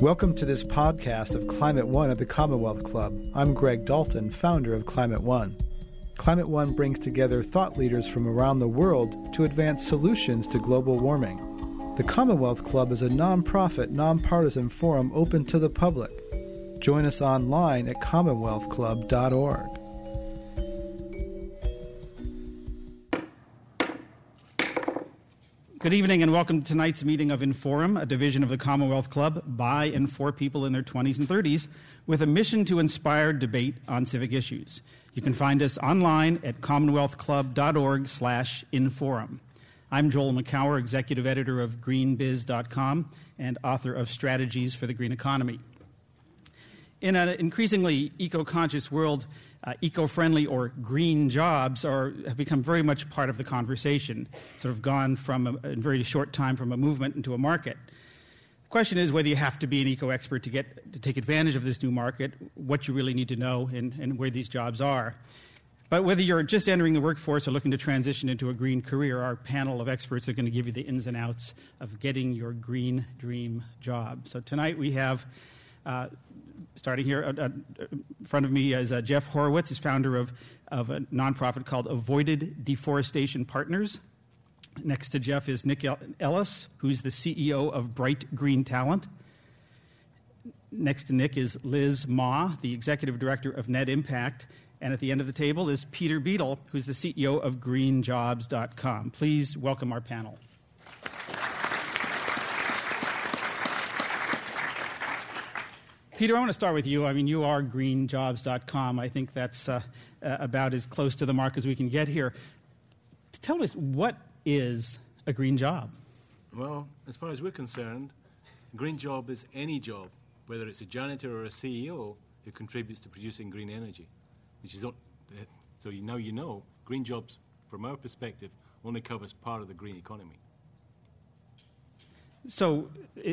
Welcome to this podcast of Climate One at the Commonwealth Club. I'm Greg Dalton, founder of Climate One. Climate One brings together thought leaders from around the world to advance solutions to global warming. The Commonwealth Club is a nonprofit, nonpartisan forum open to the public. Join us online at commonwealthclub.org. Good evening and welcome to tonight's meeting of Inforum, a division of the Commonwealth Club by and for people in their 20s and 30s with a mission to inspire debate on civic issues. You can find us online at commonwealthclub.org/inforum. I'm Joel Makower, executive editor of greenbiz.com and author of Strategies for the Green Economy. In an increasingly eco-conscious world, uh, eco-friendly or green jobs are, have become very much part of the conversation, sort of gone from a, in very short time from a movement into a market. The question is whether you have to be an eco expert to get to take advantage of this new market, what you really need to know, and, and where these jobs are. But whether you're just entering the workforce or looking to transition into a green career, our panel of experts are going to give you the ins and outs of getting your green dream job. So tonight we have uh, starting here uh, uh, in front of me is uh, Jeff Horowitz, is founder of, of a nonprofit called Avoided Deforestation Partners. Next to Jeff is Nick Ellis, who's the CEO of Bright Green Talent. Next to Nick is Liz Maw, the executive director of Net Impact. And at the end of the table is Peter Beadle, who's the CEO of greenjobs.com. Please welcome our panel. Peter, I want to start with you. I mean, you are greenjobs.com. I think that's uh, about as close to the mark as we can get here. Tell us, what is a green job? Well, as far as we're concerned, a green job is any job, whether it's a janitor or a CEO who contributes to producing green energy, which is so you now you know green jobs, from our perspective, only covers part of the green economy. So,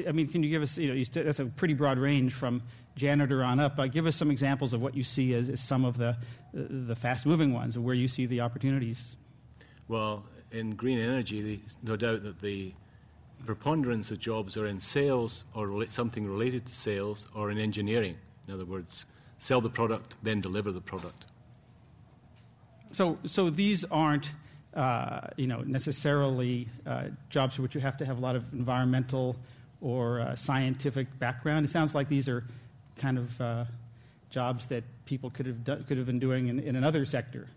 I mean, can you give us, you know, you st- that's a pretty broad range from janitor on up. Uh, give us some examples of what you see as, as some of the, the fast moving ones, or where you see the opportunities. Well, in green energy, no doubt that the preponderance of jobs are in sales or something related to sales or in engineering. In other words, sell the product, then deliver the product. So, so these aren't uh, you know, necessarily uh, jobs for which you have to have a lot of environmental or uh, scientific background. It sounds like these are kind of uh, jobs that people could have, do- could have been doing in, in another sector.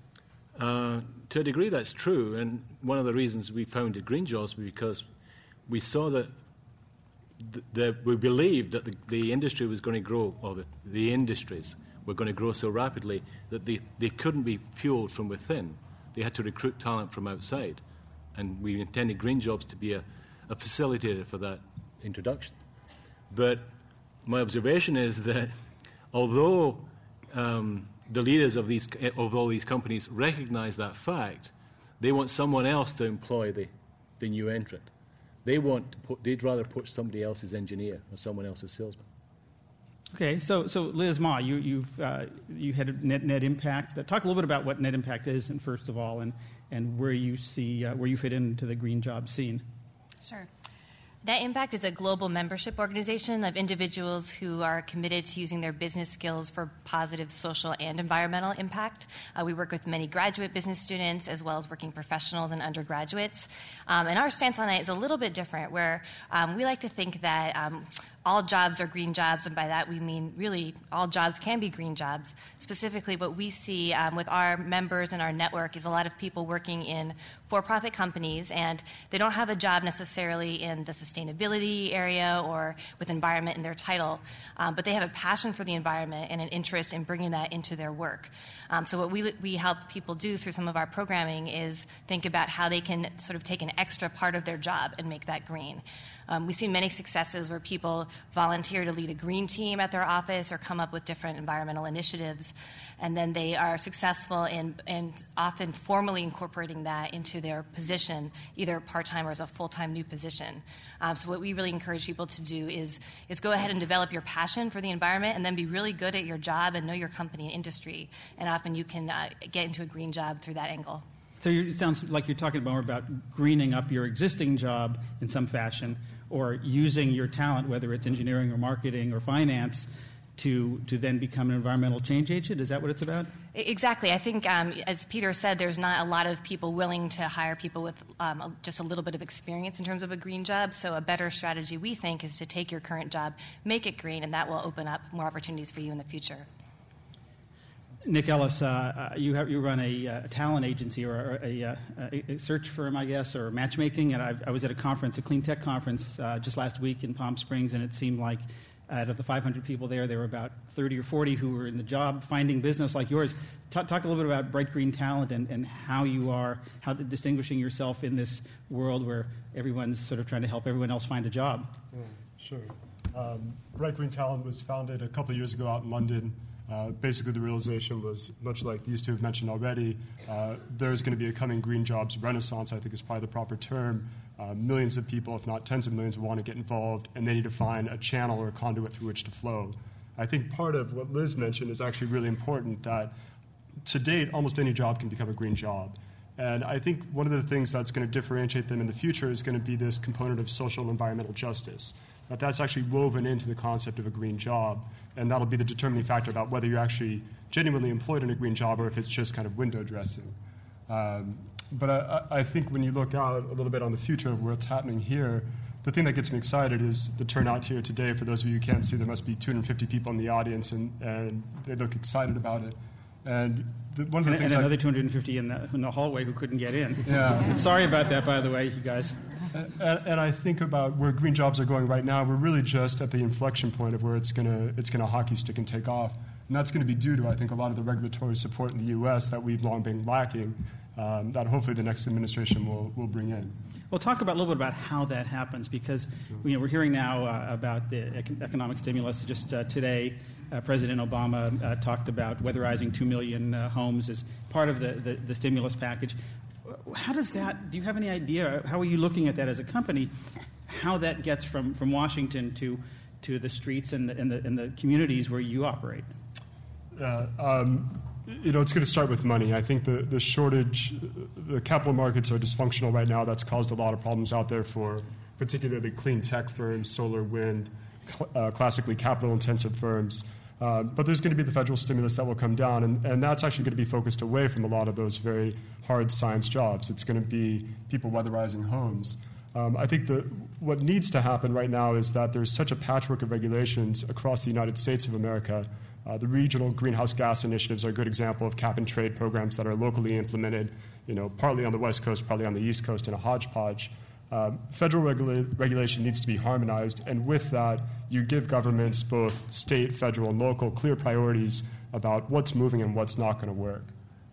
Uh, to a degree, that's true. And one of the reasons we founded Green Jobs because we saw that the, we believed that the, the, industry was going to grow, or the, the industries were going to grow so rapidly that they, they couldn't be fueled from within they had to recruit talent from outside. And we intended Green Jobs to be a, a facilitator for that introduction. But my observation is that although um, the leaders of, these, of all these companies recognize that fact, they want someone else to employ the, the new entrant. They want put, they'd rather put somebody else's engineer or someone else's salesman. Okay, so, so Liz Maw, you, you've, uh, you had net, net impact. Uh, talk a little bit about what net impact is, and first of all, and, and where you see uh, where you fit into the green job scene. Sure. Net Impact is a global membership organization of individuals who are committed to using their business skills for positive social and environmental impact. Uh, we work with many graduate business students as well as working professionals and undergraduates. Um, and our stance on it is a little bit different, where um, we like to think that um, all jobs are green jobs, and by that we mean really all jobs can be green jobs. Specifically, what we see um, with our members and our network is a lot of people working in for profit companies, and they don't have a job necessarily in the sustainability area or with environment in their title, um, but they have a passion for the environment and an interest in bringing that into their work. Um, so, what we, we help people do through some of our programming is think about how they can sort of take an extra part of their job and make that green. Um, we see many successes where people volunteer to lead a green team at their office or come up with different environmental initiatives, and then they are successful in, in often formally incorporating that into their position, either part time or as a full time new position. Um, so, what we really encourage people to do is, is go ahead and develop your passion for the environment and then be really good at your job and know your company and industry. And often you can uh, get into a green job through that angle. So it sounds like you're talking more about greening up your existing job in some fashion or using your talent, whether it's engineering or marketing or finance, to, to then become an environmental change agent? Is that what it's about? Exactly. I think, um, as Peter said, there's not a lot of people willing to hire people with um, just a little bit of experience in terms of a green job. So, a better strategy, we think, is to take your current job, make it green, and that will open up more opportunities for you in the future. Nick Ellis, uh, uh you, have, you run a, uh, a, talent agency or a, uh, a, a, search firm, I guess, or matchmaking. And I've, i was at a conference, a clean tech conference, uh, just last week in Palm Springs, and it seemed like out of the 500 people there, there were about 30 or 40 who were in the job finding business like yours. Talk, a little bit about Bright Green Talent and, and how you are, how distinguishing yourself in this world where everyone's sort of trying to help everyone else find a job. Yeah, sure. Um, Bright Green Talent was founded a couple of years ago out in London. Uh, basically, the realization was much like these two have mentioned already. Uh, there's going to be a coming green jobs renaissance, I think is probably the proper term. Uh, millions of people, if not tens of millions, will want to get involved, and they need to find a channel or a conduit through which to flow. I think part of what Liz mentioned is actually really important that to date, almost any job can become a green job. And I think one of the things that's going to differentiate them in the future is going to be this component of social and environmental justice. That that's actually woven into the concept of a green job, and that'll be the determining factor about whether you're actually genuinely employed in a green job or if it's just kind of window dressing. Um, but I, I, think when you look out a little bit on the future of what's happening here, the thing that gets me excited is the turnout here today. For those of you who can't see, there must be 250 people in the audience, and, and they look excited about it. And the, one of the and, things and another I, 250 in the, in the hallway who couldn't get in. Yeah. Sorry about that, by the way, you guys. And, and, I think about where green jobs are going right now. We're really just at the inflection point of where it's going to it's going to hockey stick and take off. And that's going to be due to, I think, a lot of the regulatory support in the U.S. that we've long been lacking um, that hopefully the next administration will, will bring in. Well, talk about a little bit about how that happens because you know, we're hearing now uh, about the economic stimulus. Just uh, today, uh, President Obama uh, talked about weatherizing 2 million uh, homes as part of the, the, the, stimulus package. How does that, do you have any idea, how are you looking at that as a company, how that gets from, from Washington to, to the streets and the, and, the, and the communities where you operate? Uh, um, you know, it's going to start with money. I think the, the shortage, the capital markets are dysfunctional right now. That's caused a lot of problems out there for particularly clean tech firms, solar, wind, cl- uh, classically capital intensive firms. Uh, but there's going to be the federal stimulus that will come down, and, and that's actually going to be focused away from a lot of those very hard science jobs. It's going to be people weatherizing homes. Um, I think the, what needs to happen right now is that there's such a patchwork of regulations across the United States of America uh, the regional greenhouse gas initiatives are a good example of cap and trade programs that are locally implemented, you know, partly on the West Coast, partly on the East Coast in a hodgepodge. Uh, federal regula- regulation needs to be harmonized, and with that, you give governments, both state, federal, and local, clear priorities about what's moving and what's not going to work.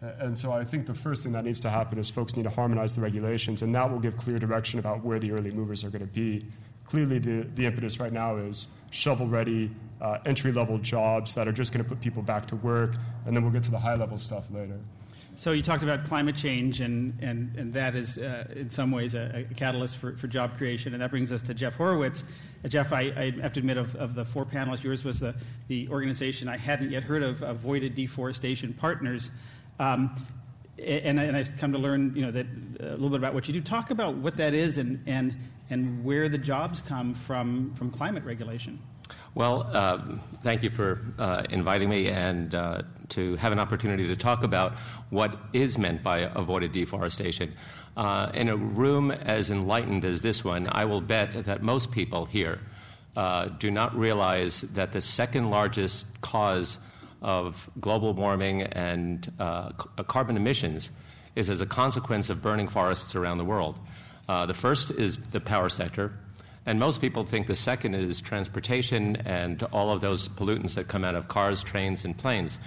And so I think the first thing that needs to happen is folks need to harmonize the regulations, and that will give clear direction about where the early movers are going to be. Clearly, the, the impetus right now is shovel ready, uh, entry level jobs that are just going to put people back to work, and then we'll get to the high level stuff later. So you talked about climate change, and, and, and that is uh, in some ways a, a, catalyst for, for job creation, and that brings us to Jeff Horowitz. Uh, Jeff, I, I, have to admit, of, of the four panelists, yours was the, the organization I hadn't yet heard of, Avoided Deforestation Partners. Um, and, and, I've come to learn, you know, that uh, a little bit about what you do. Talk about what that is and, and, and where the jobs come from from climate regulation. Well, uh, thank you for uh, inviting me and uh, to have an opportunity to talk about what is meant by avoided deforestation. Uh, in a room as enlightened as this one, I will bet that most people here uh, do not realize that the second largest cause of global warming and uh, carbon emissions is as a consequence of burning forests around the world. the first is the power sector, and most people think the second is transportation and all of those pollutants that come out of cars, trains, and planes.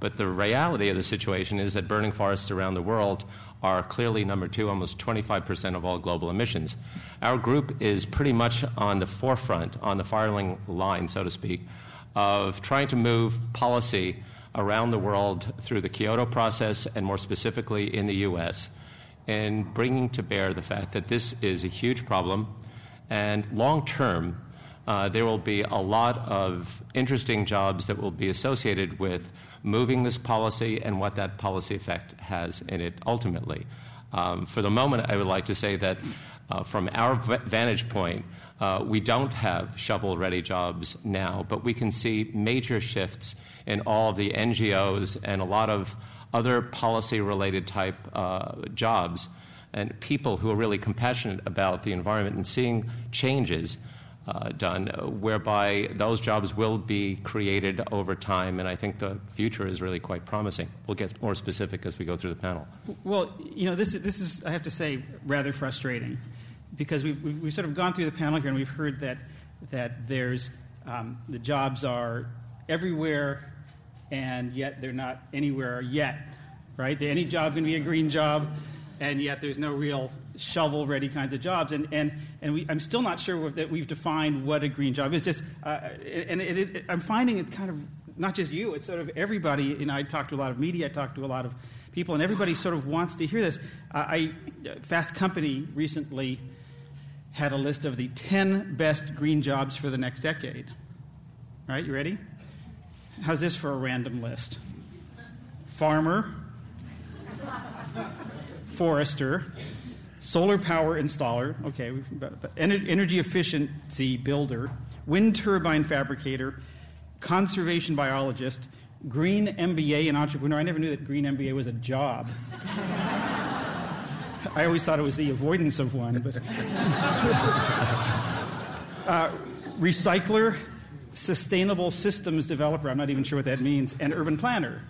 But the reality of the situation is that burning forests around the world are clearly number two, almost 25% of all global emissions. Our group is pretty much on the forefront, on the firing line, so to speak, of trying to move policy around the world through the Kyoto process and more specifically in the US, and bringing to bear the fact that this is a huge problem and long term, uh, there will be a lot of interesting jobs that will be associated with moving this policy and what that policy effect has in it ultimately. Um, for the moment, I would like to say that uh, from our vantage point, Uh, we don't have shovel ready jobs now, but we can see major shifts in all of the NGOs and a lot of other policy related type uh, jobs and people who are really compassionate about the environment and seeing changes uh, done, uh, whereby those jobs will be created over time. And I think the future is really quite promising. We'll get more specific as we go through the panel. Well, you know, this, this is, I have to say, rather frustrating because we've, we've, we've sort of gone through the panel here and we've heard that, that there's, um, the jobs are everywhere and yet they're not anywhere yet, right? Any job can be a green job and yet there's no real shovel ready kinds of jobs. And, and, and we, I'm still not sure that we've defined what a green job is. Just, uh, and it, it, I'm finding it kind of not just you, it's sort of everybody. You know, I talk to a lot of media, I talk to a lot of people, and everybody sort of wants to hear this. Uh, I, Fast Company recently had a list of the 10 best green jobs for the next decade. All right, you ready? How's this for a random list? Farmer, forester, solar power installer, okay, energy efficiency builder, wind turbine fabricator, conservation biologist, green MBA and entrepreneur. I never knew that green MBA was a job. I always thought it was the avoidance of one. But uh, recycler, sustainable systems developer. I'm not even sure what that means, and urban planner.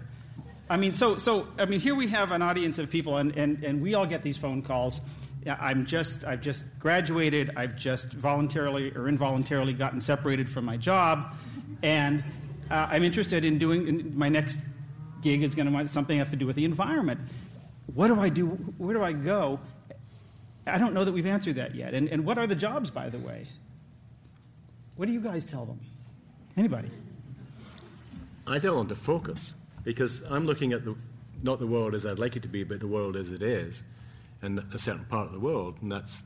I mean, so, so I mean, here we have an audience of people, and, and, and we all get these phone calls. I'm just, I've just graduated. I've just voluntarily or involuntarily gotten separated from my job, and uh, I'm interested in doing in my next gig is going to something have to do with the environment. What do I do? Where do I go? I don't know that we've answered that yet. And, and what are the jobs, by the way? What do you guys tell them? Anybody? I tell them to focus because I'm looking at the, not the world as I'd like it to be, but the world as it is, and a certain part of the world, and that's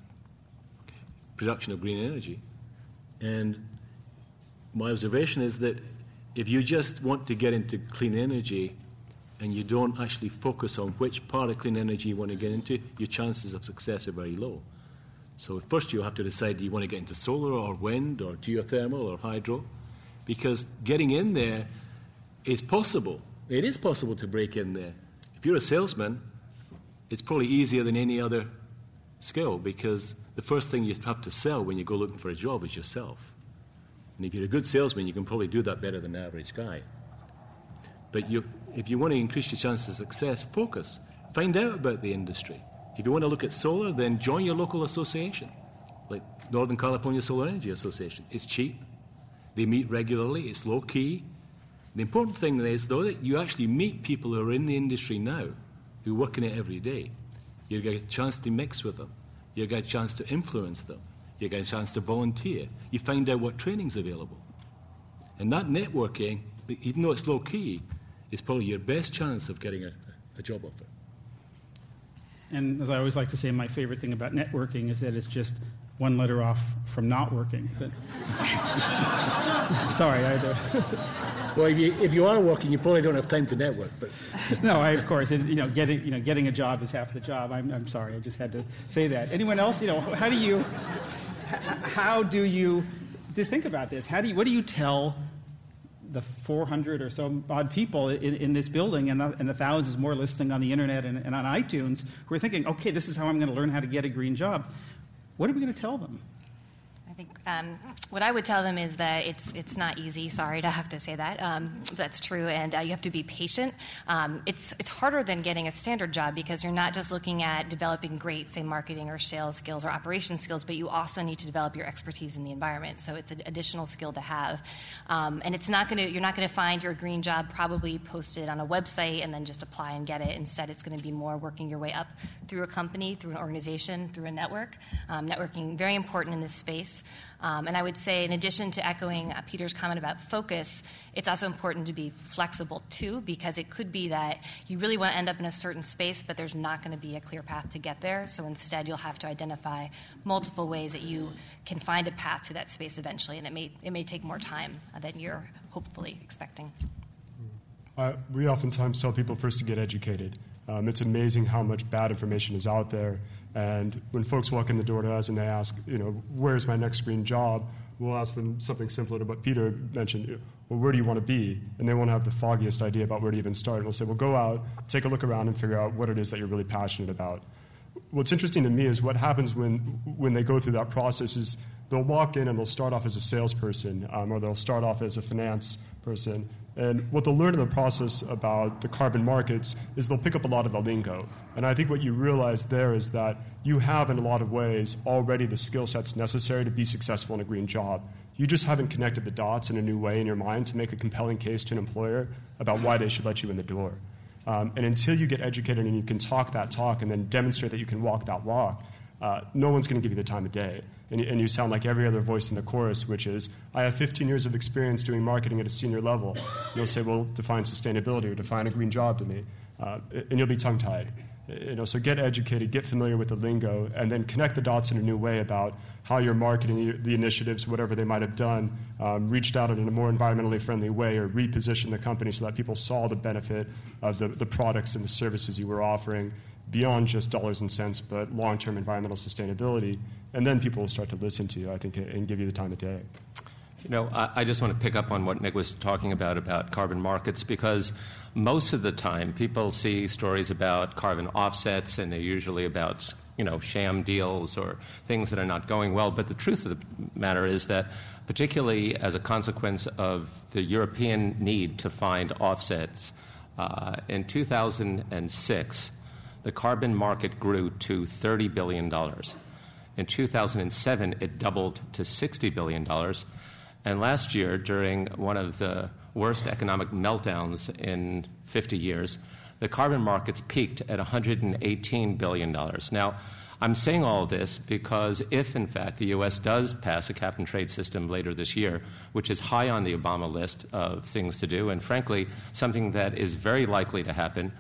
production of green energy. And my observation is that if you just want to get into clean energy and you don't actually focus on which part of clean energy you want to get into, your chances of success are very low. So first you have to decide do you want to get into solar or wind or geothermal or hydro? Because getting in there is possible. It is possible to break in there. If you're a salesman, it's probably easier than any other skill because the first thing you have to sell when you go looking for a job is yourself. And if you're a good salesman, you can probably do that better than the average guy. But you, if you want to increase your chances of success, focus. Find out about the industry. If you want to look at solar, then join your local association, like Northern California Solar Energy Association. It's cheap, they meet regularly, it's low key. The important thing is, though, that you actually meet people who are in the industry now, who work in it every day. You get a chance to mix with them, you get a chance to influence them, you get a chance to volunteer, you find out what training's available. And that networking, even though it's low key, is probably your best chance of getting a, a job offer. And as I always like to say, my favorite thing about networking is that it's just one letter off from not working. But sorry, I. Uh, well, if you, if you are working, you probably don't have time to network. But no, I, of course, you know, getting you know getting a job is half the job. I'm, I'm sorry, I just had to say that. Anyone else? You know, how do you how do you to think about this? How do you, what do you tell the 400 or so odd people in, in this building and the, and the, thousands more listening on the internet and, and on iTunes who are thinking, okay, this is how I'm going to learn how to get a green job. What are we going to tell them? Think um, what I would tell them is that it's it's not easy. Sorry to have to say that. Um, that's true, and uh, you have to be patient. Um, it's it's harder than getting a standard job because you're not just looking at developing great, say, marketing or sales skills or operation skills, but you also need to develop your expertise in the environment. So it's an additional skill to have, um, and it's not going to you're not going to find your green job probably posted on a website and then just apply and get it. Instead, it's going to be more working your way up through a company, through an organization, through a network. Um, networking very important in this space. Um, and I would say, in addition to echoing uh, Peter's comment about focus, it's also important to be flexible too, because it could be that you really want to end up in a certain space, but there's not going to be a clear path to get there. So instead, you'll have to identify multiple ways that you can find a path to that space eventually, and it may, it may take more time uh, than you're hopefully expecting. Uh, we oftentimes tell people first to get educated. Um, it's amazing how much bad information is out there. And when folks walk in the door to us and they ask, you know, where's my next green job, we'll ask them something similar to what Peter mentioned. Well, where do you want to be? And they won't have the foggiest idea about where to even start. We'll say, well, go out, take a look around, and figure out what it is that you're really passionate about. What's interesting to me is what happens when, when they go through that process is they'll walk in and they'll start off as a salesperson um, or they'll start off as a finance person and what they'll learn in the process about the carbon markets is they'll pick up a lot of the lingo. And I think what you realize there is that you have, in a lot of ways, already the skill sets necessary to be successful in a green job. You just haven't connected the dots in a new way in your mind to make a compelling case to an employer about why they should let you in the door. Um, and until you get educated and you can talk that talk and then demonstrate that you can walk that walk, uh, no one's going to give you the time of day and you, and you sound like every other voice in the chorus, which is, I have 15 years of experience doing marketing at a senior level. You'll say, well, define sustainability or define a green job to me. Uh, and you'll be tongue tied. You know, so get educated, get familiar with the lingo, and then connect the dots in a new way about how you're marketing the initiatives, whatever they might have done, um, reached out in a more environmentally friendly way, or repositioned the company so that people saw the benefit of the, the products and the services you were offering beyond just dollars and cents, but long term environmental sustainability. And then people will start to listen to you, I think, and give you the time of day. You know, I, I just want to pick up on what Nick was talking about about carbon markets because most of the time people see stories about carbon offsets and they're usually about you know sham deals or things that are not going well but the truth of the matter is that particularly as a consequence of the european need to find offsets uh, in 2006 the carbon market grew to $30 billion. In 2007, it doubled to $60 billion. And last year, during one of the worst economic meltdowns in 50 years, the carbon markets peaked at $118 billion. Now, I'm saying all this because if, in fact, the U.S. does pass a cap and trade system later this year, which is high on the Obama list of things to do, and frankly, something that is very likely to happen,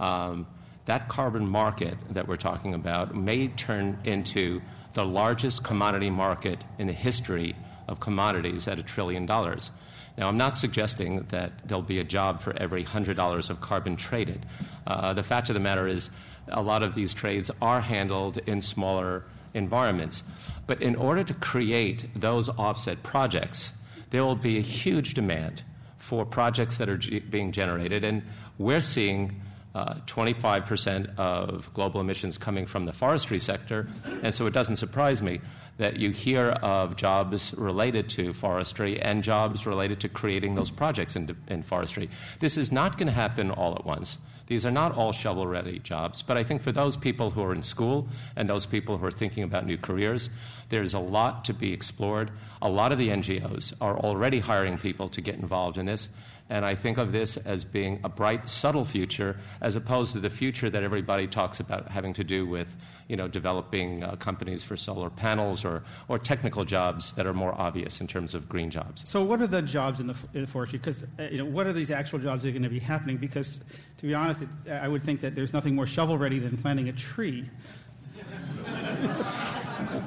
um, that carbon market that we're talking about may turn into the largest commodity market in the history of commodities at a trillion dollars. Now, I'm not suggesting that there'll be a job for every $100 of carbon traded. Uh, the fact of the matter is, a lot of these trades are handled in smaller environments. But in order to create those offset projects, there will be a huge demand for projects that are g- being generated. And we're seeing uh, 25% of global emissions coming from the forestry sector. And so it doesn't surprise me that you hear of jobs related to forestry and jobs related to creating those projects in, in forestry. This is not going to happen all at once. These are not all shovel ready jobs, but I think for those people who are in school and those people who are thinking about new careers, there's a lot to be explored. A lot of the NGOs are already hiring people to get involved in this. And I think of this as being a bright, subtle future, as opposed to the future that everybody talks about having to do with, you know, developing uh, companies for solar panels or, or technical jobs that are more obvious in terms of green jobs. So, what are the jobs in the, in the forestry? Because, uh, you know, what are these actual jobs that are going to be happening? Because, to be honest, it, I would think that there's nothing more shovel ready than planting a tree.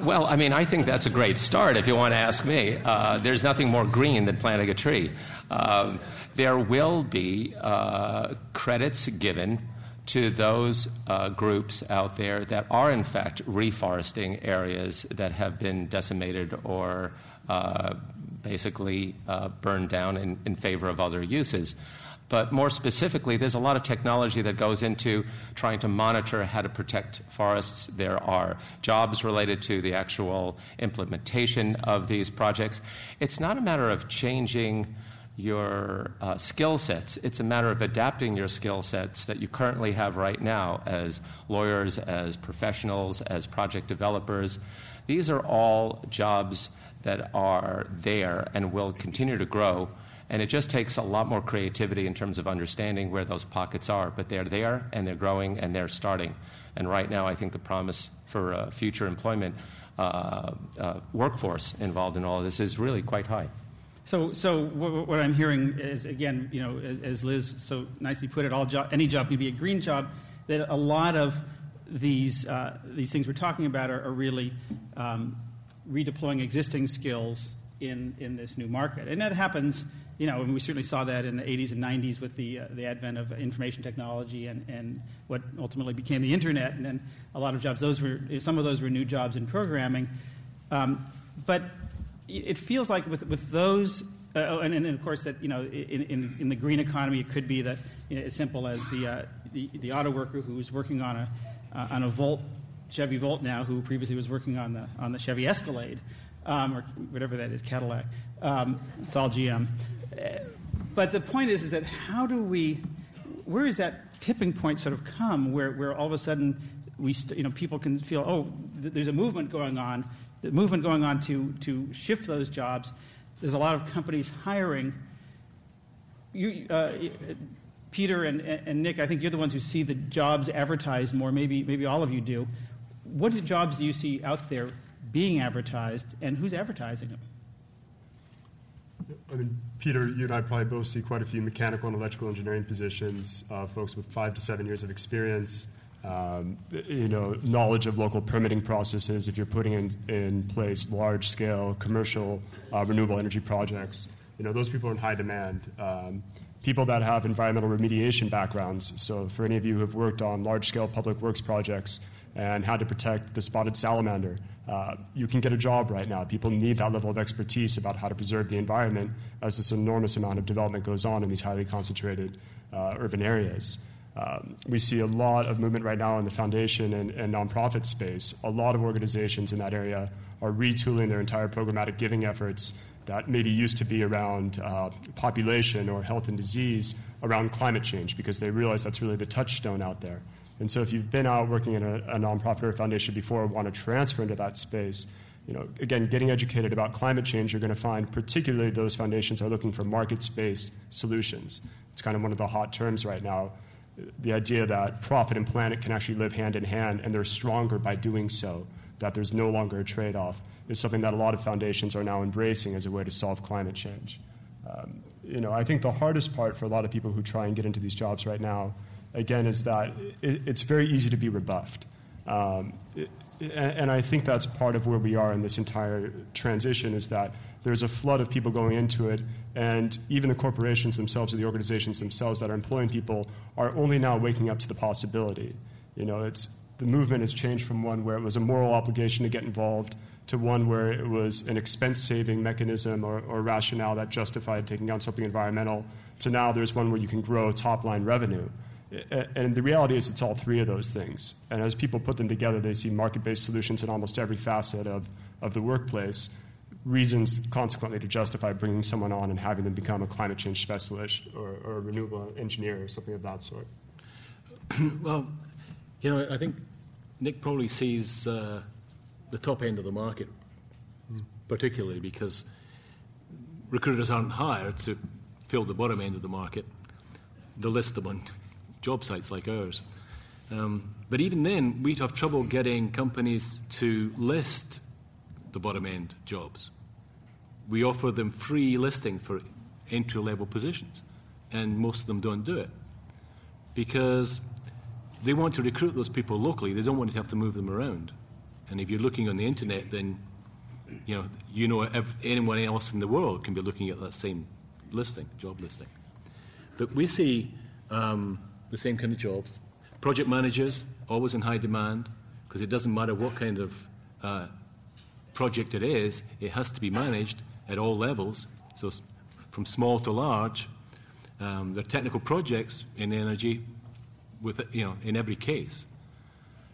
Well, I mean, I think that's a great start if you want to ask me. Uh, there's nothing more green than planting a tree. Um, there will be uh, credits given to those uh, groups out there that are, in fact, reforesting areas that have been decimated or uh, basically uh, burned down in, in favor of other uses. But more specifically, there's a lot of technology that goes into trying to monitor how to protect forests. There are jobs related to the actual implementation of these projects. It's not a matter of changing your uh, skill sets. It's a matter of adapting your skill sets that you currently have right now as lawyers, as professionals, as project developers. These are all jobs that are there and will continue to grow. And it just takes a lot more creativity in terms of understanding where those pockets are. But they're there and they're growing and they're starting. And right now, I think the promise for uh, future employment uh, uh workforce involved in all of this is really quite high. So, so what, what I'm hearing is, again, you know, as, as Liz so nicely put it, all job, any job can be a green job. That a lot of these uh, these things we're talking about are, are really um, redeploying existing skills in, in this new market. And that happens, you know, and we certainly saw that in the 80s and 90s with the, uh, the advent of information technology and, and what ultimately became the internet. And then a lot of jobs, those were, some of those were new jobs in programming. Um, but it feels like with, with those, uh, oh, and, and, of course that, you know, in, in, in, the green economy, it could be that you know, as simple as the, uh, the, the, auto worker who's working on a, uh, on a Volt, Chevy Volt now, who previously was working on the, on the Chevy Escalade um, or whatever that is, Cadillac. Um, it's all GM. But the point is, is that how do we, where is that tipping point sort of come where, where all of a sudden we, st- you know, people can feel, oh, th- there's a movement going on, the movement going on to, to shift those jobs. There's a lot of companies hiring. You, uh, Peter and, and Nick, I think you're the ones who see the jobs advertised more. Maybe, maybe all of you do. What jobs do you see out there being advertised, and who's advertising them? I mean, Peter, you and I probably both see quite a few mechanical and electrical engineering positions, uh, folks with five to seven years of experience, um, you know, knowledge of local permitting processes if you're putting in, in place large scale commercial uh, renewable energy projects. You know, those people are in high demand. Um, people that have environmental remediation backgrounds. So, for any of you who have worked on large scale public works projects and had to protect the spotted salamander, uh, you can get a job right now. People need that level of expertise about how to preserve the environment as this enormous amount of development goes on in these highly concentrated uh, urban areas. Um, we see a lot of movement right now in the foundation and, and nonprofit space. A lot of organizations in that area are retooling their entire programmatic giving efforts that maybe used to be around uh, population or health and disease around climate change because they realize that's really the touchstone out there. And so if you've been out working in a, a nonprofit or foundation before, and want to transfer into that space, you know, again, getting educated about climate change, you're going to find particularly those foundations are looking for markets-based solutions. It's kind of one of the hot terms right now. The idea that profit and planet can actually live hand in hand, and they're stronger by doing so. That there's no longer a trade-off is something that a lot of foundations are now embracing as a way to solve climate change. Um, you know, I think the hardest part for a lot of people who try and get into these jobs right now again, is that it, it's very easy to be rebuffed. Um, it, and I think that's part of where we are in this entire transition is that there's a flood of people going into it, and even the corporations themselves or the organizations themselves that are employing people are only now waking up to the possibility. You know, it's, the movement has changed from one where it was a moral obligation to get involved to one where it was an expense saving mechanism or, or rationale that justified taking on something environmental to now there's one where you can grow top line revenue. And the reality is, it's all three of those things. And as people put them together, they see market based solutions in almost every facet of, of the workplace, reasons consequently to justify bringing someone on and having them become a climate change specialist or, or a renewable engineer or something of that sort. well, you know, I think Nick probably sees uh, the top end of the market, mm. particularly because recruiters aren't hired to fill the bottom end of the market. They'll list them job sites like ours. Um, but even then, we'd have trouble getting companies to list the bottom end jobs. We offer them free listing for entry level positions, and most of them don't do it because they want to recruit those people locally. They don't want to have to move them around. And if you're looking on the internet, then you know you know anyone else in the world can be looking at that same listing, job listing. But we see um, the same kind of jobs. Project managers, always in high demand, because it doesn't matter what kind of uh, project it is, it has to be managed at all levels. So, from small to large, um, there are technical projects in energy, with you know, in every case.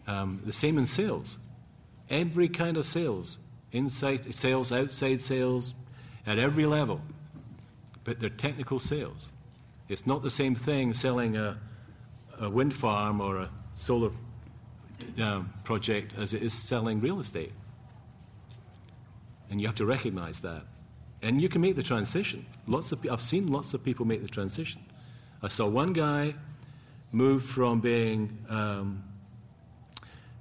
Um, the same in sales. Every kind of sales, inside sales, outside sales, at every level. But they're technical sales. It's not the same thing selling a a wind farm or a solar uh, project as it is selling real estate. And you have to recognize that. And you can make the transition. Lots of, I've seen lots of people make the transition. I saw one guy move from being um,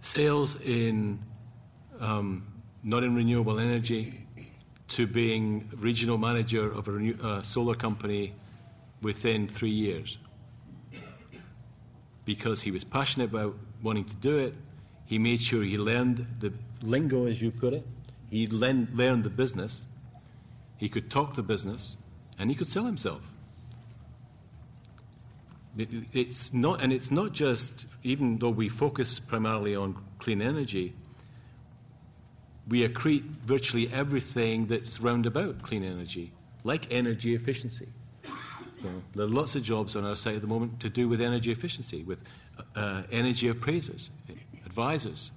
sales in um, not in renewable energy to being regional manager of a renew, uh, solar company within three years because he was passionate about wanting to do it. He made sure he learned the lingo, as you put it. He learned, the business. he could talk the business, and he could sell himself. It, it's not, and it's not just, even though we focus primarily on clean energy, we accrete virtually everything that's round about clean energy, like energy efficiency. There are lots of jobs on our site at the moment to do with energy efficiency, with uh, energy appraisers, advisors,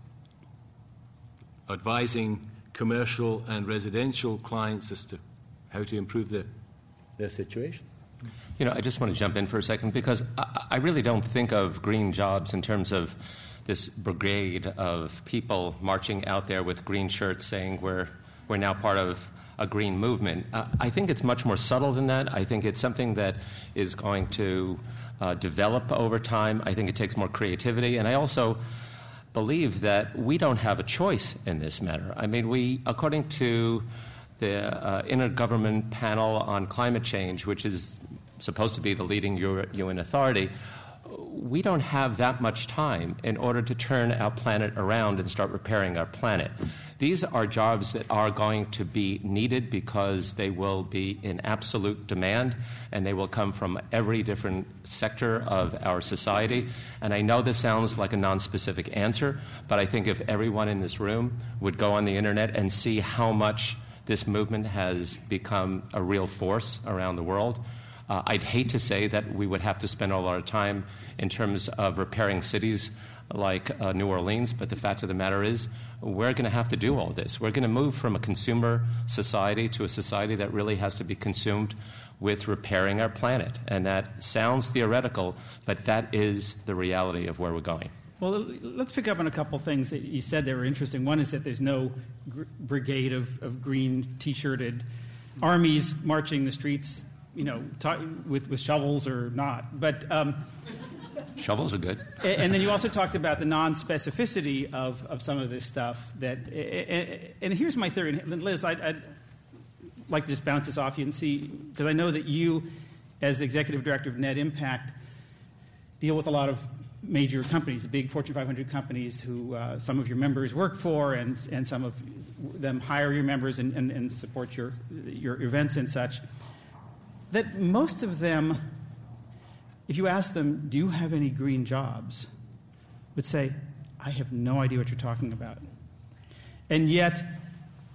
advising commercial and residential clients as to how to improve the, their situation. You know, I just want to jump in for a second because I, I really don't think of green jobs in terms of this brigade of people marching out there with green shirts saying we're, we're now part of a green movement. Uh, I think it's much more subtle than that. I think it's something that is going to uh, develop over time. I think it takes more creativity. And I also believe that we don't have a choice in this matter. I mean, we, according to the uh, Intergovernment Panel on Climate Change, which is supposed to be the leading UN authority, we don't have that much time in order to turn our planet around and start repairing our planet. These are jobs that are going to be needed because they will be in absolute demand and they will come from every different sector of our society. And I know this sounds like a non-specific answer, but I think if everyone in this room would go on the internet and see how much this movement has become a real force around the world, uh, I'd hate to say that we would have to spend all our time in terms of repairing cities like uh, New Orleans, but the fact of the matter is, we're going to have to do all this. We're going to move from a consumer society to a society that really has to be consumed with repairing our planet. And that sounds theoretical, but that is the reality of where we're going. Well, let's pick up on a couple things that you said that were interesting. One is that there's no gr- brigade of, of green t shirted armies marching the streets you know, with, with shovels or not. But um, shovels are good. and, and then you also talked about the non-specificity of, of some of this stuff. That and, and here's my theory, and Liz, I'd, I'd, like to just bounce this off you and see because I know that you, as the executive director of Net Impact, deal with a lot of major companies, the big Fortune 500 companies who uh, some of your members work for, and, and some of them hire your members and, and, and support your, your events and such that most of them, if you ask them, Do you have any green jobs? would say, I have no idea what you're talking about. And yet,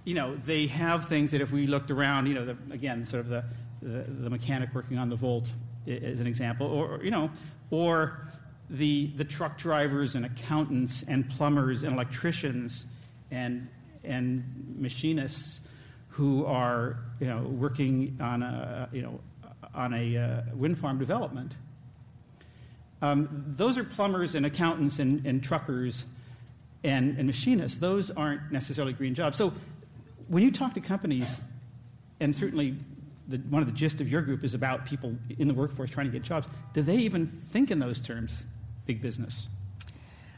you know, they have things that if we looked around, you know, the, again, sort of the, the, the, mechanic working on the Volt is an example, or, you know, or the, the truck drivers and accountants and plumbers and electricians and, and machinists who are you know, working on a, you know, on a uh, wind farm development. Um, those are plumbers and accountants and, and truckers and, and, machinists. Those aren't necessarily green jobs. So when you talk to companies, and certainly the, one of the gist of your group is about people in the workforce trying to get jobs, do they even think in those terms, big business?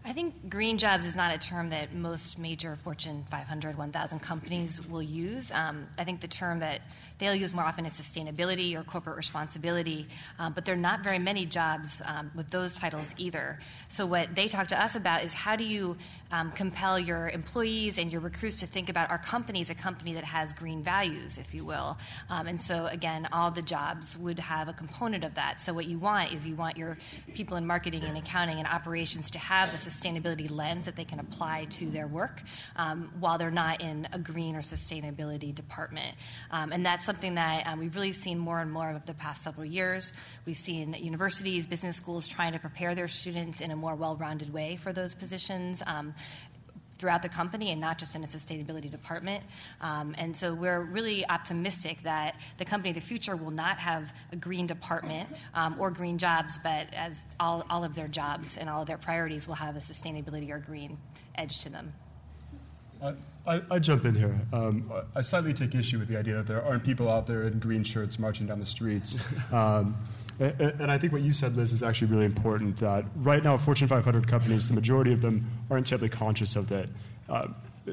I think green jobs is not a term that most major Fortune 500, 1,000 companies will use. Um, I think the term that they'll use more often is sustainability or corporate responsibility, um, but there are not very many jobs um, with those titles either. So, what they talk to us about is how do you um, compel your employees and your recruits to think about our company as a company that has green values, if you will. Um, and so, again, all the jobs would have a component of that. So, what you want is you want your people in marketing and accounting and operations to have a sustainability lens that they can apply to their work um, while they're not in a green or sustainability department. Um, and that's something that um, we've really seen more and more of the past several years. We've seen universities, business schools trying to prepare their students in a more well rounded way for those positions. Um, throughout the company and not just in a sustainability department. Um, and so we're really optimistic that the company of the future will not have a green department um, or green jobs, but as all, all of their jobs and all of their priorities will have a sustainability or green edge to them. I, I, jump in here. Um, I slightly take issue with the idea that there aren't people out there in green shirts marching down the streets. And, I think what you said, Liz, is actually really important. That right now, Fortune 500 companies, the majority of them aren't terribly conscious of that. Uh,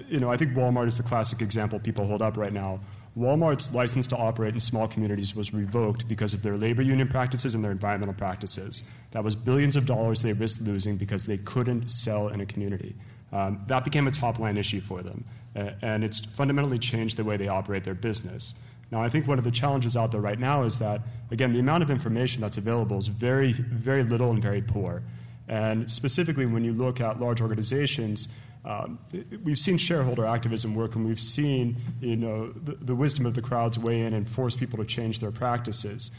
you know, I think Walmart is the classic example people hold up right now. Walmart's license to operate in small communities was revoked because of their labor union practices and their environmental practices. That was billions of dollars they risked losing because they couldn't sell in a community. Um, that became a top line issue for them, and it's fundamentally changed the way they operate their business. Now, I think one of the challenges out there right now is that, again, the amount of information that's available is very, very little and very poor. And specifically, when you look at large organizations, um, we've seen shareholder activism work, and we've seen you know, the, the wisdom of the crowds weigh in and force people to change their practices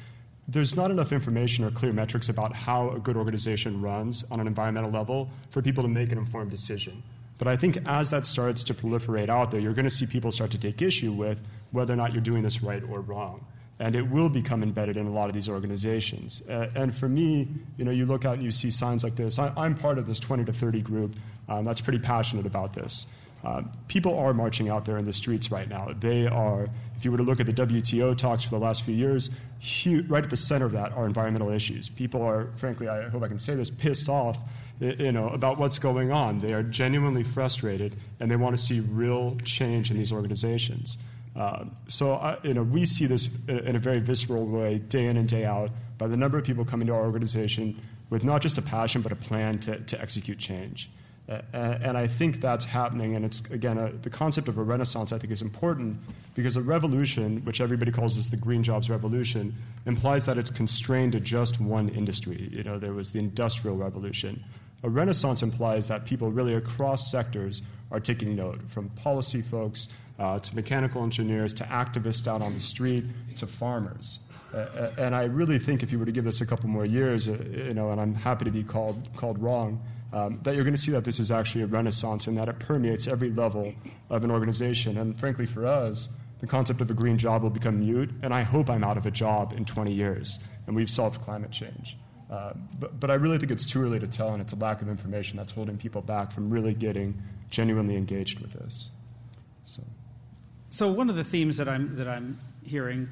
there's not enough information or clear metrics about how a good organization runs on an environmental level for people to make an informed decision. But I think as that starts to proliferate out there, you're going to see people start to take issue with whether or not you're doing this right or wrong. And it will become embedded in a lot of these organizations. Uh, and for me, you know, you look out and you see signs like this. I, am part of this 20 to 30 group um, that's pretty passionate about this. Uh, people are marching out there in the streets right now. They are, if you were to look at the WTO talks for the last few years, huge, right at the center of that are environmental issues. People are, frankly, I hope I can say this, pissed off you know, about what's going on. They are genuinely frustrated, and they want to see real change in these organizations. Uh, so, uh, you know, we see this in a very visceral way, day in and day out, by the number of people coming to our organization with not just a passion, but a plan to, to execute change. And I think that's happening. And it's, again, a, the concept of a renaissance, I think, is important because a revolution, which everybody calls this the green jobs revolution, implies that it's constrained to just one industry. You know, there was the industrial revolution. A renaissance implies that people really across sectors are taking note, from policy folks uh, to mechanical engineers to activists out on the street to farmers. Uh, and I really think if you were to give this a couple more years, uh, you know, and I'm happy to be called, called wrong, um, that you're going to see that this is actually a renaissance and that it permeates every level of an organization. And frankly, for us, the concept of a green job will become mute, and I hope I'm out of a job in 20 years and we've solved climate change. Uh, but, but I really think it's too early to tell, and it's a lack of information that's holding people back from really getting genuinely engaged with this. So, so one of the themes that I'm, that I'm hearing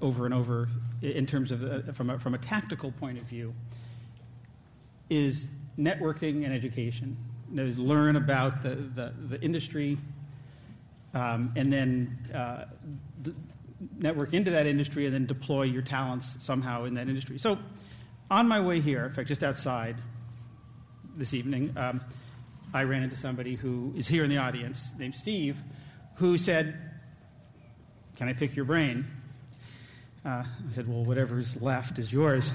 over and over in terms of uh, from, a, from a tactical point of view is networking and education. Is learn about the, the, the industry um, and then uh, d- network into that industry and then deploy your talents somehow in that industry. So, on my way here, in fact, just outside this evening, um, I ran into somebody who is here in the audience named Steve who said, Can I pick your brain? Uh, I said, Well, whatever's left is yours.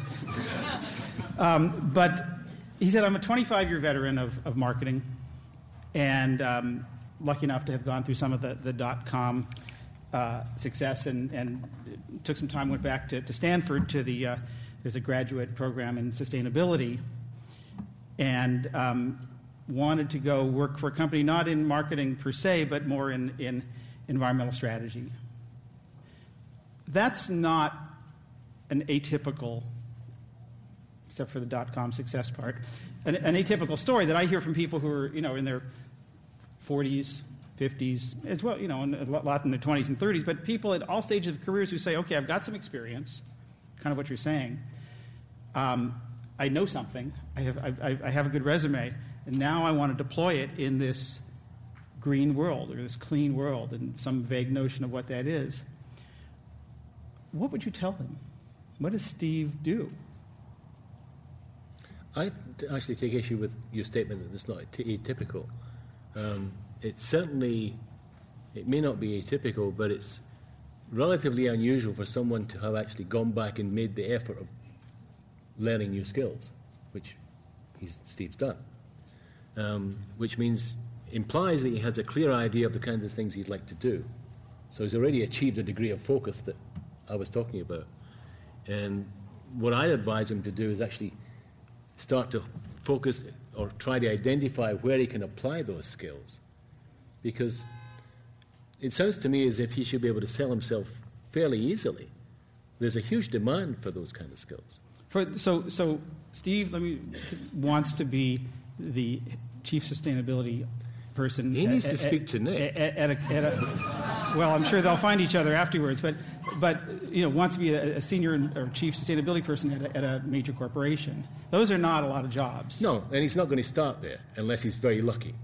um, but he said, I'm a 25 year veteran of, of marketing and um, lucky enough to have gone through some of the, the dot com uh, success and, and took some time, went back to, to Stanford to the, uh, there's a graduate program in sustainability and um, wanted to go work for a company, not in marketing per se, but more in, in environmental strategy. That's not an atypical except for the dot com success part, an, an, atypical story that I hear from people who are, you know, in their 40s, 50s, as well, you know, and a lot in their 20s and 30s, but people at all stages of careers who say, okay, I've got some experience, kind of what you're saying. Um, I know something, I have, I, I have a good resume, and now I want to deploy it in this green world or this clean world and some vague notion of what that is. What would you tell them? What does Steve do? I actually take issue with your statement that it's not atypical. Um, it's certainly, it may not be atypical, but it's relatively unusual for someone to have actually gone back and made the effort of learning new skills, which Steve's done. Um, which means implies that he has a clear idea of the kinds of things he'd like to do. So he's already achieved a degree of focus that I was talking about. And what I'd advise him to do is actually start to focus or try to identify where he can apply those skills. Because it sounds to me as if he should be able to sell himself fairly easily. There's a huge demand for those kind of skills. For, so, so Steve let me, wants to be the chief sustainability person. He needs at, to speak to Nick. At, at, a, at a, well, I'm sure they'll find each other afterwards, but, but you know, wants to be a, a senior or chief sustainability person at a, at a major corporation. Those are not a lot of jobs. No, and he's not going to start there unless he's very lucky.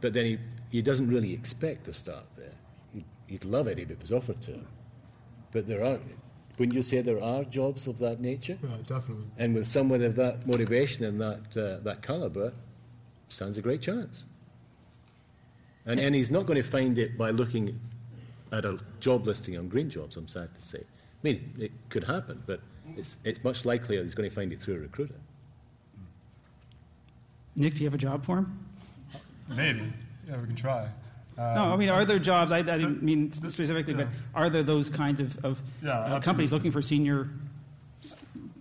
But then he, he doesn't really expect to start there. He'd, he'd love it if it was offered to him. But there are, wouldn't you say there are jobs of that nature? Yeah, definitely. And with someone of that motivation and that, uh, that caliber, stands a great chance. And, and he's not going to find it by looking at a job listing on Green Jobs, I'm sad to say. I mean, it could happen, but it's, it's much likelier he's going to find it through a recruiter. Nick, do you have a job for him? Maybe. Yeah, we can try. No, I mean, are there jobs? I, I didn't mean specifically, yeah. but are there those kinds of, of Yeah, uh, companies looking for senior,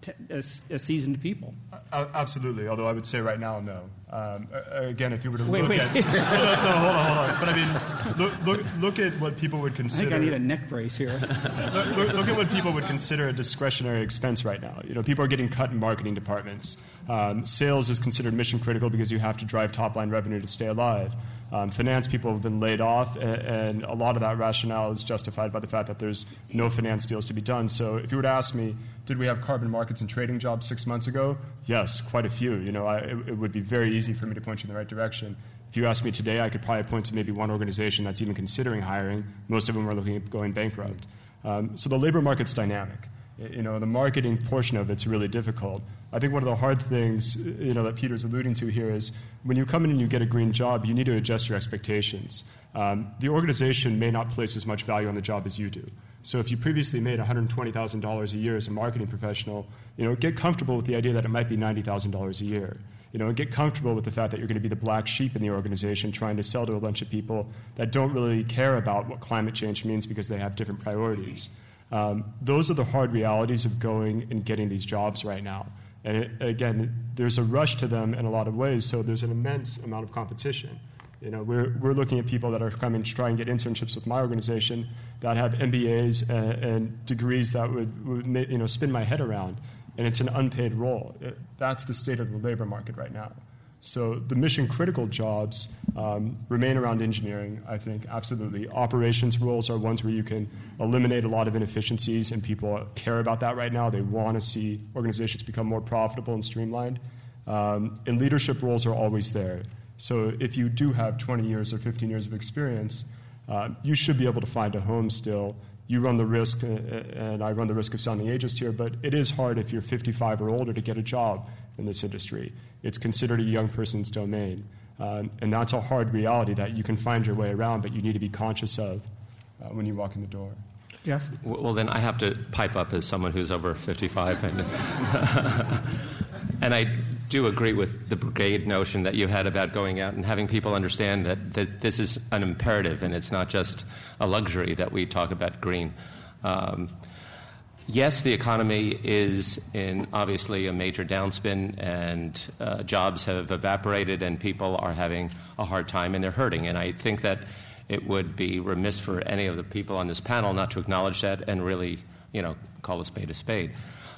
te- uh, uh, seasoned people? A- absolutely. Although I would say right now, no. Um, again, if you were to Wait, look wait. at no, no, hold on, hold on. But I mean, look, look, look at what people would consider. I think I need a neck brace here. look, look, look at what people would consider a discretionary expense right now. You know, people are getting cut in marketing departments. Um, sales is considered mission critical because you have to drive top line revenue to stay alive. Um, finance people have been laid off, a- and a lot of that rationale is justified by the fact that there's no finance deals to be done. So, if you were to ask me, did we have carbon markets and trading jobs six months ago? Yes, quite a few. You know, I, it, it would be very easy for me to point you in the right direction. If you ask me today, I could probably point to maybe one organization that's even considering hiring. Most of them are looking at going bankrupt. Um, so the labor market's dynamic. You know, the marketing portion of it's really difficult. I think one of the hard things, you know, that Peter's alluding to here is when you come in and you get a green job, you need to adjust your expectations. Um, the organization may not place as much value on the job as you do. So if you previously made $120,000 a year as a marketing professional, you know, get comfortable with the idea that it might be $90,000 a year. You know, and get comfortable with the fact that you're going to be the black sheep in the organization trying to sell to a bunch of people that don't really care about what climate change means because they have different priorities. Um, those are the hard realities of going and getting these jobs right now. And it, again, there's a rush to them in a lot of ways, so there's an immense amount of competition. You know, we're, we're looking at people that are coming to try and get internships with my organization that have MBAs and, and degrees that would, would you know, spin my head around, and it's an unpaid role. It- that's the state of the labor market right now. So the mission critical jobs um, remain around engineering, I think, absolutely. Operations roles are ones where you can eliminate a lot of inefficiencies, and people care about that right now. They want to see organizations become more profitable and streamlined. Um, and leadership roles are always there. So if you do have 20 years or 15 years of experience, uh, you should be able to find a home still. You run the risk, uh, and I run the risk of sounding ageist here, but it is hard if you're 55 or older to get a job in this industry. It's considered a young person's domain. Um, and that's a hard reality that you can find your way around, but you need to be conscious of uh, when you walk in the door. Yes? Well, then I have to pipe up as someone who's over 55. And, and I do agree with the brigade notion that you had about going out and having people understand that, that this is an imperative and it's not just a luxury that we talk about green. Um, yes, the economy is in obviously a major downspin, and uh, jobs have evaporated, and people are having a hard time, and they're hurting. And I think that it would be remiss for any of the people on this panel not to acknowledge that and really, you know, call a spade a spade.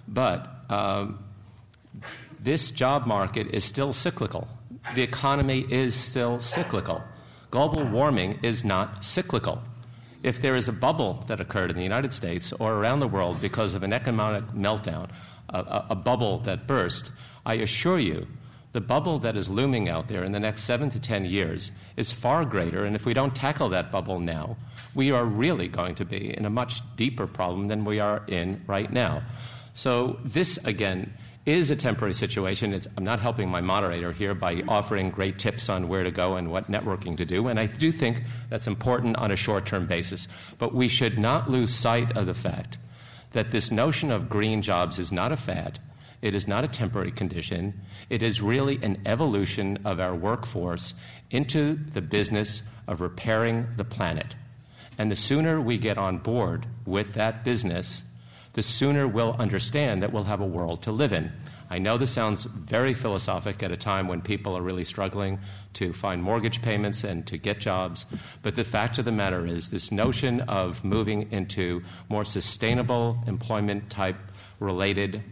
But um, this job market is still cyclical. The economy is still cyclical. Global warming is not cyclical. If there is a bubble that occurred in the United States or around the world because of an economic meltdown, a, a, a bubble that burst, I assure you, the bubble that is looming out there in the next seven to ten years is far greater, and if we don't tackle that bubble now, we are really going to be in a much deeper problem than we are in right now. So, this again is a temporary situation. It's, I'm not helping my moderator here by offering great tips on where to go and what networking to do, and I do think that's important on a short term basis. But we should not lose sight of the fact that this notion of green jobs is not a fad. It is not a temporary condition. It is really an evolution of our workforce into the business of repairing the planet. And the sooner we get on board with that business, the sooner we'll understand that we'll have a world to live in. I know this sounds very philosophic at a time when people are really struggling to find mortgage payments and to get jobs, but the fact of the matter is, this notion of moving into more sustainable employment type related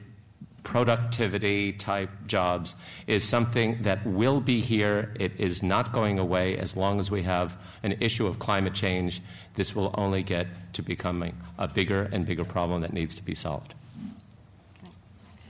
productivity type jobs is something that will be here. It is not going away as long as we have an issue of climate change. This will only get to becoming a bigger and bigger problem that needs to be solved.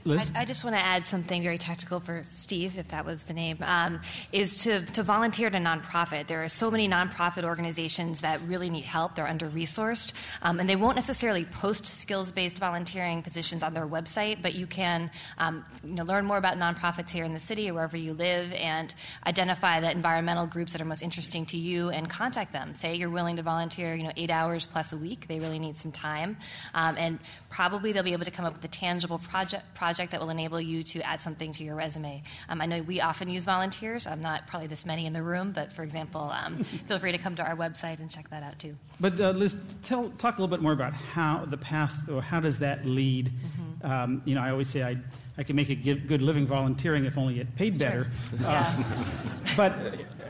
Liz? I, I, just want to add something very tactical for Steve, if that was the name, um, is to, to volunteer a nonprofit. There are so many nonprofit organizations that really need help. They're under resourced, um, and they won't necessarily post skills based volunteering positions on their website, but you can um, you know, learn more about nonprofits here in the city or wherever you live and identify the environmental groups that are most interesting to you and contact them. Say you're willing to volunteer you know, eight hours plus a week, they really need some time, um, and probably they'll be able to come up with a tangible project. project project that will enable you to add something to your resume. Um, I know we often use volunteers. I'm not probably this many in the room, but for example, um, feel free to come to our website and check that out too. But uh, Liz, tell, talk a little bit more about how the path, or how does that lead? Mm-hmm. Um, you know, I always say I, I can make a good living volunteering if only it paid better. Sure. Uh, yeah. but